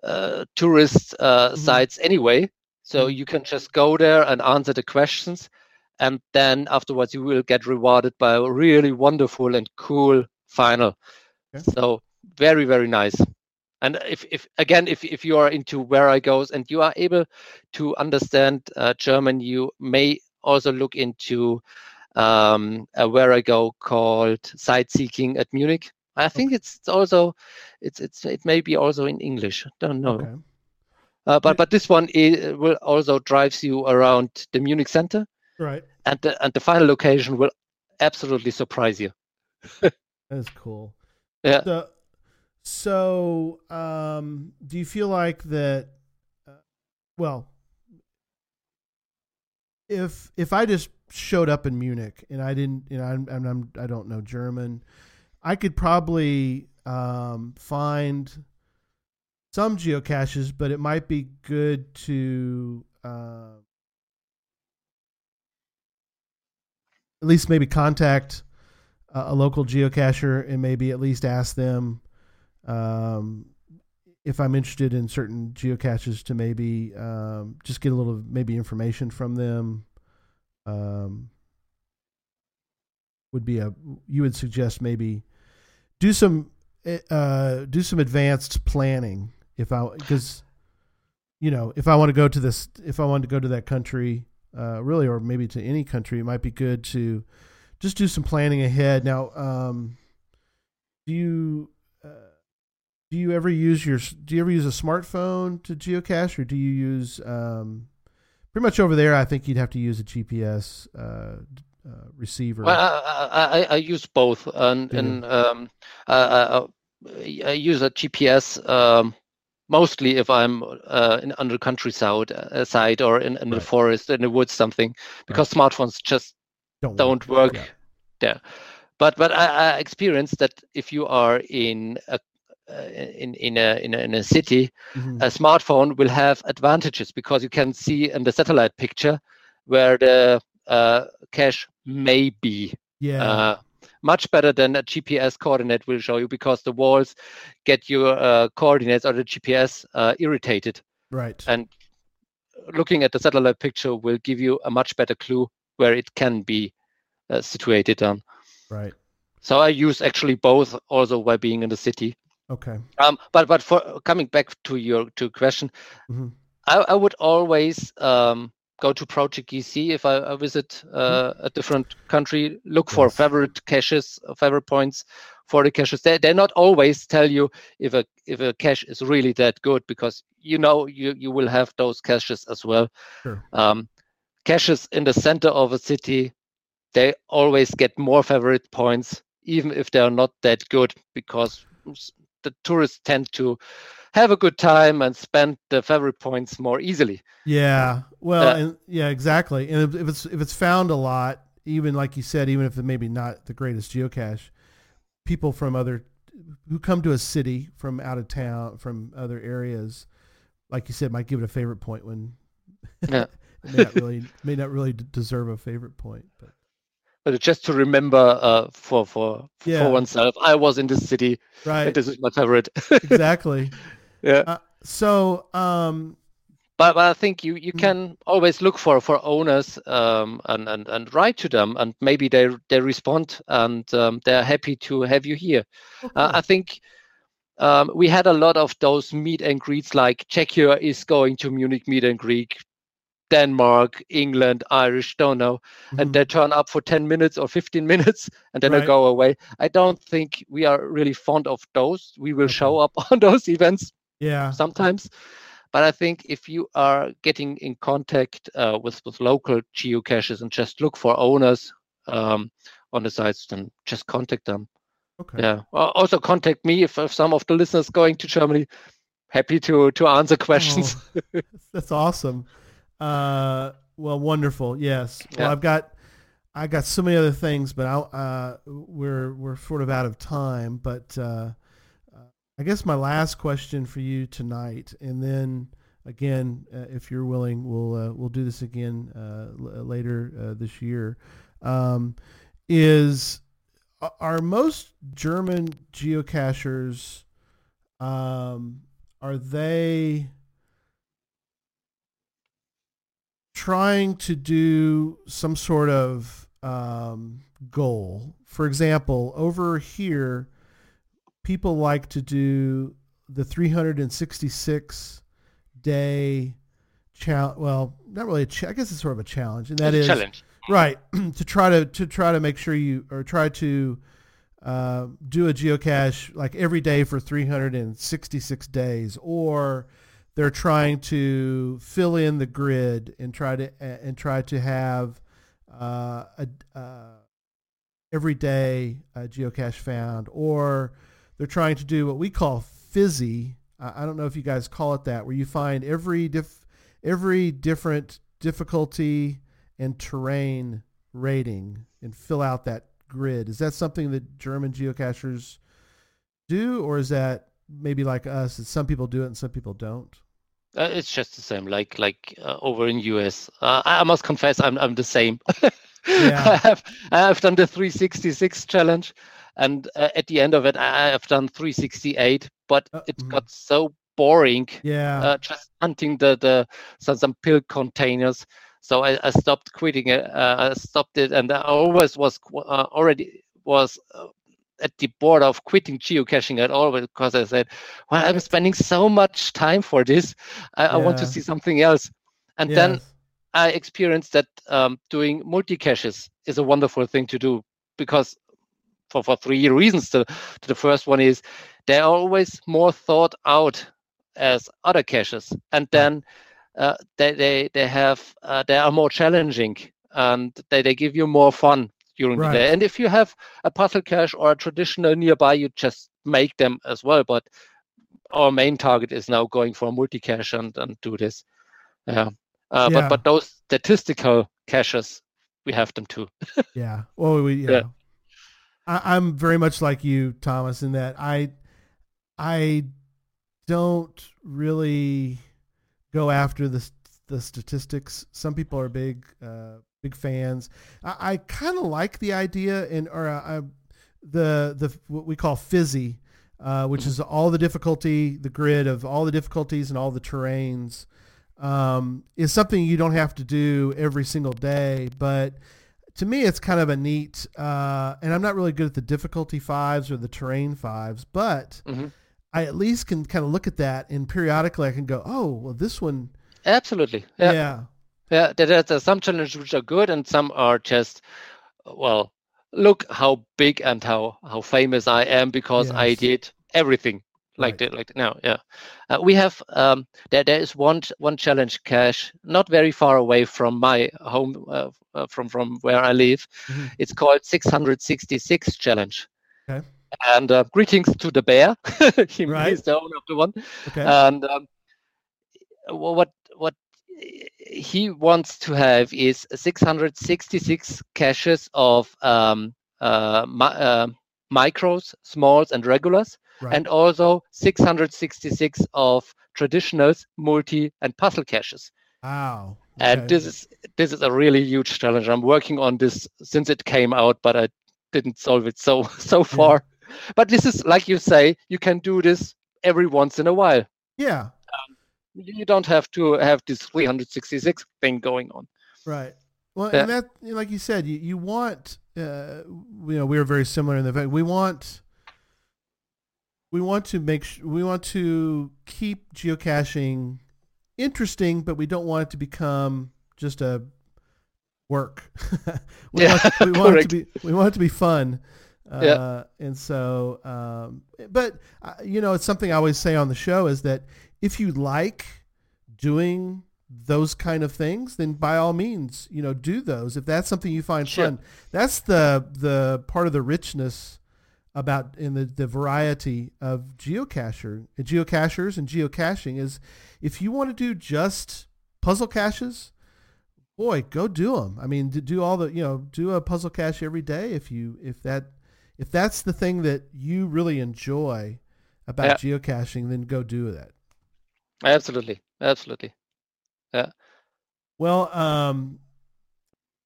[SPEAKER 2] uh, tourist uh,
[SPEAKER 1] Mhm.
[SPEAKER 2] sites anyway. So
[SPEAKER 1] Mhm.
[SPEAKER 2] you can just go there and answer the questions, and then afterwards you will get rewarded by a really wonderful and cool final.
[SPEAKER 1] Okay.
[SPEAKER 2] So very very nice. And if, if again, if, if you are into Wherigos and you are able to understand uh, German, you may also look into um, a Wherigo called Sightseeking at Munich. I think it's, also it's it's it may be also in English. Don't know,
[SPEAKER 1] Okay.
[SPEAKER 2] uh, but but this one i will also drives you around the Munich center,
[SPEAKER 1] Right.
[SPEAKER 2] and the and the final location will absolutely surprise you.
[SPEAKER 1] That is cool.
[SPEAKER 2] Yeah.
[SPEAKER 1] So, so um, do you feel like that? Uh, well, if if I just showed up in Munich and I didn't, you know, I'm, I'm, I'm I don't know German, I could probably um, find some geocaches, but it might be good to uh, at least maybe contact a a local geocacher and maybe at least ask them um, if I'm interested in certain geocaches to maybe um, just get a little maybe information from them. Um, would be a you would suggest maybe do some eh, uh, do some advanced planning if I because you know if I want to go to this if I want to go to that country uh, really or maybe to any country it might be good to just do some planning ahead. Now, um, do you do you ever use your do you ever use a smartphone to geocache or do you use um, pretty much over there? I think you'd have to use a GPS uh, uh, receiver.
[SPEAKER 2] Well, I, I, I use both, and,
[SPEAKER 1] Yeah.
[SPEAKER 2] and um, I, I, use a GPS um, mostly if I'm uh, in under countryside uh, side or in, in the forest, in the woods, something, because smartphones just
[SPEAKER 1] don't
[SPEAKER 2] don't work
[SPEAKER 1] Yeah.
[SPEAKER 2] there. But but I, I experienced that if you are in a in in a, in a in a city,
[SPEAKER 1] Mhm.
[SPEAKER 2] a smartphone will have advantages because you can see in the satellite picture where the uh, cache may be
[SPEAKER 1] yeah.
[SPEAKER 2] uh, much better than a GPS coordinate will show you because the walls get your uh, coordinates or the GPS uh, irritated.
[SPEAKER 1] right.
[SPEAKER 2] And looking at the satellite picture will give you a much better clue where it can be uh, situated on.
[SPEAKER 1] right.
[SPEAKER 2] So I use actually both also by being in the city.
[SPEAKER 1] Okay.
[SPEAKER 2] Um, but but for coming back to your to question,
[SPEAKER 1] Mhm.
[SPEAKER 2] I, I would always um, go to Project GC if I, I visit uh, a different country. Look for favorite caches, favorite points for the caches. They they not always tell you if a if a cache is really that good because you know you you will have those caches as well.
[SPEAKER 1] Sure.
[SPEAKER 2] Um, caches in the center of a city, they always get more favorite points even if they are not that good because the tourists tend to have a good time and spend the favorite points more easily.
[SPEAKER 1] Yeah. Well,
[SPEAKER 2] Uh,
[SPEAKER 1] and yeah, exactly. And if, if it's if it's found a lot, even like you said, even if it maybe not the greatest geocache, people from other who come to a city from out of town, from other areas, like you said, might give it a favorite point when
[SPEAKER 2] Yeah.
[SPEAKER 1] it may not really may not really deserve a favorite point. But
[SPEAKER 2] But just to remember uh, for for
[SPEAKER 1] Yeah.
[SPEAKER 2] for oneself, I was in this city
[SPEAKER 1] right,
[SPEAKER 2] this is my favorite.
[SPEAKER 1] exactly.
[SPEAKER 2] yeah.
[SPEAKER 1] Uh, so, um,
[SPEAKER 2] but, but I think you, you
[SPEAKER 1] Mm.
[SPEAKER 2] can always look for for owners um, and, and and write to them, and maybe they they respond and um, they're happy to have you here. Uh, I think um, we had a lot of those meet and greets, like Czechia is going to Munich meet and greet, Denmark, England, Irish, don't know, and
[SPEAKER 1] mhm.
[SPEAKER 2] they turn up for 10 minutes or 15 minutes and then
[SPEAKER 1] Right.
[SPEAKER 2] they go away. I don't think we are really fond of those. We will
[SPEAKER 1] Okay.
[SPEAKER 2] show up on those events
[SPEAKER 1] yeah,
[SPEAKER 2] sometimes. But I think if you are getting in contact uh, with, with local geocaches and just look for owners um, on the sites, then just contact them.
[SPEAKER 1] okay,
[SPEAKER 2] Yeah. Also contact me if, if some of the listeners going to Germany. Happy to to answer questions.
[SPEAKER 1] Oh, that's awesome. Uh, well, wonderful. Yes. Well,
[SPEAKER 2] Yeah.
[SPEAKER 1] I've got, I got so many other things, but I'll, uh, we're we're sort of out of time. But uh, uh, I guess my last question for you tonight, and then again, uh, if you're willing, we'll uh, we'll do this again uh, l- later uh, this year. Um, is are most German geocachers um, are they trying to do some sort of um, goal? For example, over here, people like to do the 366 day challenge. Well, not really. A ch- I guess it's sort of a challenge, and that
[SPEAKER 2] It's
[SPEAKER 1] is
[SPEAKER 2] a challenge.
[SPEAKER 1] right to try to to try to make sure you or try to uh, do a geocache like every day for 366 days or they're trying to fill in the grid and try to and try to have uh, a uh, every day a geocache found or they're trying to do what we call fizzy I don't know if you guys call it that where you find every diff every different difficulty and terrain rating and fill out that grid. Is that something that German geocachers do, or is that maybe like us? Some people do it and some people don't.
[SPEAKER 2] Uh, it's just the same, like like uh, over in US. Uh, I must confess, I'm I'm the same.
[SPEAKER 1] Yeah.
[SPEAKER 2] I have I have done the 366 challenge, and uh, at the end of it, I have done 368. But
[SPEAKER 1] Uh,
[SPEAKER 2] it
[SPEAKER 1] mhm.
[SPEAKER 2] got so boring
[SPEAKER 1] Yeah.
[SPEAKER 2] uh, just hunting the the some, some pill containers. So I, I stopped quitting it. Uh, I stopped it, and I always was uh, already was at the border of quitting geocaching at all because I said, "Well, I'm spending so much time for this. I, I want to see something else." And then I experienced that um, doing multi caches is a wonderful thing to do because for, for three reasons. The, the first one is they're always more thought out as other caches, and then uh, they, they they have uh, they are more challenging and they, they give you more fun during
[SPEAKER 1] Right.
[SPEAKER 2] the day. And if you have a puzzle cache or a traditional nearby, you just make them as well. But our main target is now going for a multi cache and, and do this. Yeah. Uh,
[SPEAKER 1] Yeah.
[SPEAKER 2] But but those statistical caches, we have them too.
[SPEAKER 1] Yeah. Well, we, you
[SPEAKER 2] Yeah.
[SPEAKER 1] I, I'm very much like you, Thomas, in that I, I don't really go after the the statistics. Some people are big, uh, big fans. I, I kind of like the idea, and or uh, I, the the what we call fizzy, uh, which is all the difficulty, the grid of all the difficulties and all the terrains, um, is something you don't have to do every single day, but to me, it's kind of a neat, uh, and I'm not really good at the difficulty fives or the terrain fives, but
[SPEAKER 2] Mhm.
[SPEAKER 1] I at least can kind of look at that and periodically I can go, oh, well, this one,
[SPEAKER 2] Absolutely.
[SPEAKER 1] yeah,
[SPEAKER 2] Yeah. Yeah. There, are some challenges which are good and some are just, well, look how big and how, how famous I am because I did everything like
[SPEAKER 1] Right.
[SPEAKER 2] that, like now. Yeah. Uh, we have, um, there, there is one, one challenge cache not very far away from my home, uh, uh, from, from where I live.
[SPEAKER 1] Mhm.
[SPEAKER 2] It's called 666 challenge.
[SPEAKER 1] Okay.
[SPEAKER 2] And uh, greetings to the bear. he
[SPEAKER 1] Right.
[SPEAKER 2] is the owner of the one
[SPEAKER 1] okay,
[SPEAKER 2] and um, what he wants to have is 666 caches of um, uh, mi- uh, micros, smalls, and regulars,
[SPEAKER 1] right,
[SPEAKER 2] and also 666 of traditionals, multi, and puzzle caches.
[SPEAKER 1] wow,
[SPEAKER 2] And this is this is a really huge challenge. I'm working on this since it came out, but I didn't solve it so so far. But this is like you say, you can do this every once in a while
[SPEAKER 1] yeah,
[SPEAKER 2] you don't have to have this 366 thing going on.
[SPEAKER 1] Right. Well,
[SPEAKER 2] Yeah.
[SPEAKER 1] and that, like you said, you, you want, uh, you know, we are very similar in the fact we want, we want to make, sh- we want to keep geocaching interesting, but we don't want it to become just a work. we,
[SPEAKER 2] Yeah,
[SPEAKER 1] want, we want it to be, we want it to be fun. Uh,
[SPEAKER 2] Yeah.
[SPEAKER 1] and so, um, but uh, you know, it's something I always say on the show is that if you like doing those kind of things, then by all means, you know, do those. If that's something you find
[SPEAKER 2] Sure.
[SPEAKER 1] fun, that's the the part of the richness about in the, the variety of geocacher geocachers and geocaching is if you want to do just puzzle caches boy go do them i mean do all the you know do a puzzle cache every day if you if that if that's the thing that you really enjoy about geocaching then go do that
[SPEAKER 2] Absolutely, absolutely. Yeah.
[SPEAKER 1] Well, um,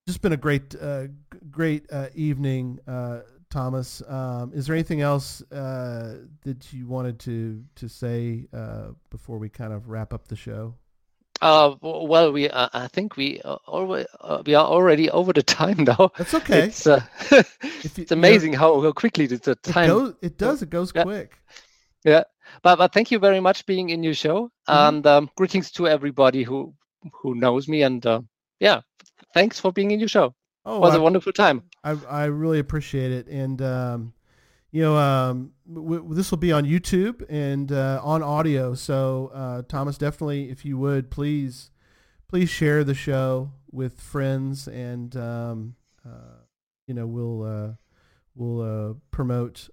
[SPEAKER 1] just been a great, uh, great uh, evening, uh, Thomas. Um, is there anything else uh, that you wanted to to say uh, before we kind of wrap up the show?
[SPEAKER 2] Uh, well, we uh, I think we uh, already uh, we are already over the time now.
[SPEAKER 1] That's okay.
[SPEAKER 2] It's uh,
[SPEAKER 1] you-
[SPEAKER 2] it's amazing how, how quickly the,
[SPEAKER 1] It
[SPEAKER 2] time.
[SPEAKER 1] goes. It does. It goes
[SPEAKER 2] Yeah.
[SPEAKER 1] quick.
[SPEAKER 2] Yeah, but but thank you very much being in your show,
[SPEAKER 1] Mhm.
[SPEAKER 2] and um, greetings to everybody who who knows me, and uh, yeah, thanks for being in your show.
[SPEAKER 1] Oh,
[SPEAKER 2] It was
[SPEAKER 1] I,
[SPEAKER 2] a wonderful time.
[SPEAKER 1] I I really appreciate it, and um, you know, um, w- w- this will be on YouTube and uh, on audio. So, uh, Thomas, definitely, if you would, please, please share the show with friends, and um, uh, you know, we'll uh, we'll uh, promote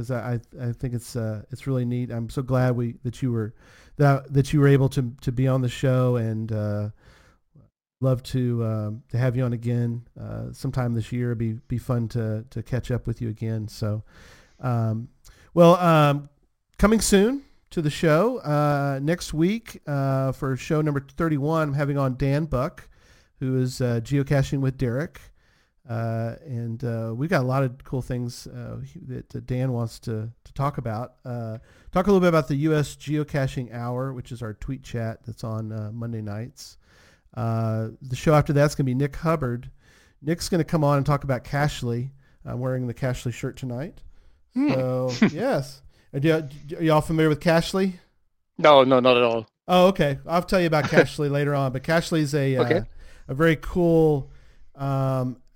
[SPEAKER 1] because I, I think it's uh, it's really neat. I'm so glad we that you were that that you were able to to be on the show and. Uh, love to um, to have you on again uh, sometime this year. It'd be be fun to to catch up with you again. So, um, well, um, coming soon to the show uh, next week uh, for show number thirty one. I'm having on Dan Buck, who is uh, geocaching with Derek. Uh, and uh, we got a lot of cool things uh, that uh, Dan wants to, to talk about. Uh, talk a little bit about the U.S. Geocaching Hour, which is our tweet chat that's on uh, Monday nights. Uh, the show after that's going to be Nick Hubbard. Nick's going to come on and talk about Cachly. I'm wearing the Cachly shirt tonight.
[SPEAKER 2] Hmm.
[SPEAKER 1] So, yes. Are, y- are y'all familiar with Cachly?
[SPEAKER 2] No, no, not at all.
[SPEAKER 1] Oh, okay. I'll tell you about Cachly later on. But Cachly is a
[SPEAKER 2] Okay.
[SPEAKER 1] uh, a very cool um, app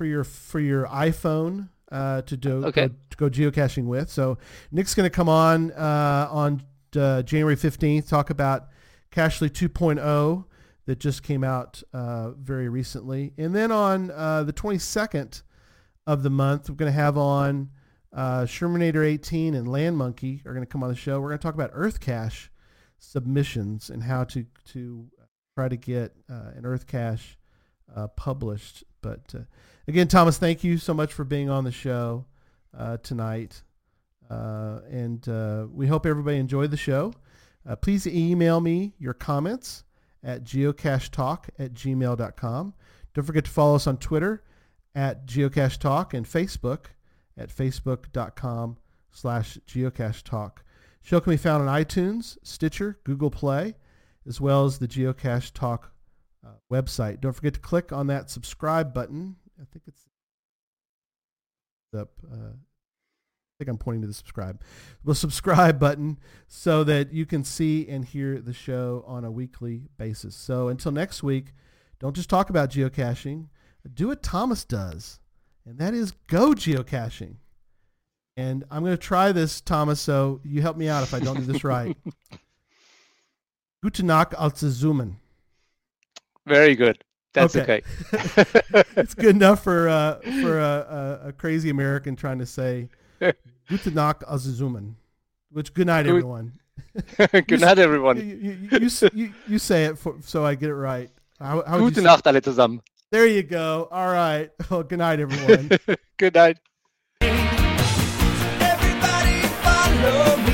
[SPEAKER 1] for your for your iPhone uh, to do
[SPEAKER 2] Okay.
[SPEAKER 1] go, to go geocaching with. So Nick's going to come on uh, on uh, January fifteenth talk about Cachly 2.0 that just came out uh, very recently, and then on uh, the twenty second of the month, we're going to have on uh, Shermanator 18 and Land Monkey are going to come on the show. We're going to talk about Earth Cache submissions and how to to try to get uh, an Earth Cache uh, published. But uh, again, Thomas, thank you so much for being on the show uh, tonight, uh, and uh, we hope everybody enjoyed the show. Uh, please email me your comments at geocachetalk at gmail.com. Don't forget to follow us on Twitter at geocachetalk and Facebook at facebook.com slash geocachetalk. Show can be found on iTunes, Stitcher, Google Play, as well as the Geocache Talk uh, website. Don't forget to click on that subscribe button. I think it's up. Uh, I think I'm pointing to the subscribe. The subscribe button so that you can see and hear the show on a weekly basis. So until next week, don't just talk about geocaching. Do what Thomas does, and that is go geocaching. And I'm going to try this, Thomas, so you help me out if I don't do this right. Gute Nacht, Altsasumen.
[SPEAKER 2] Very good. That's
[SPEAKER 1] Okay.
[SPEAKER 2] okay.
[SPEAKER 1] it's good enough for uh, for a, a, a crazy American trying to say Gute Nacht, Altsasumen, which good night, everyone.
[SPEAKER 2] good night, everyone.
[SPEAKER 1] you, you, you, you, you say it for, so I get it right. How, how would
[SPEAKER 2] Gute Nacht alle zusammen.
[SPEAKER 1] There you go. All right. Well, good night, everyone.
[SPEAKER 2] Good night.
[SPEAKER 3] Everybody follow me.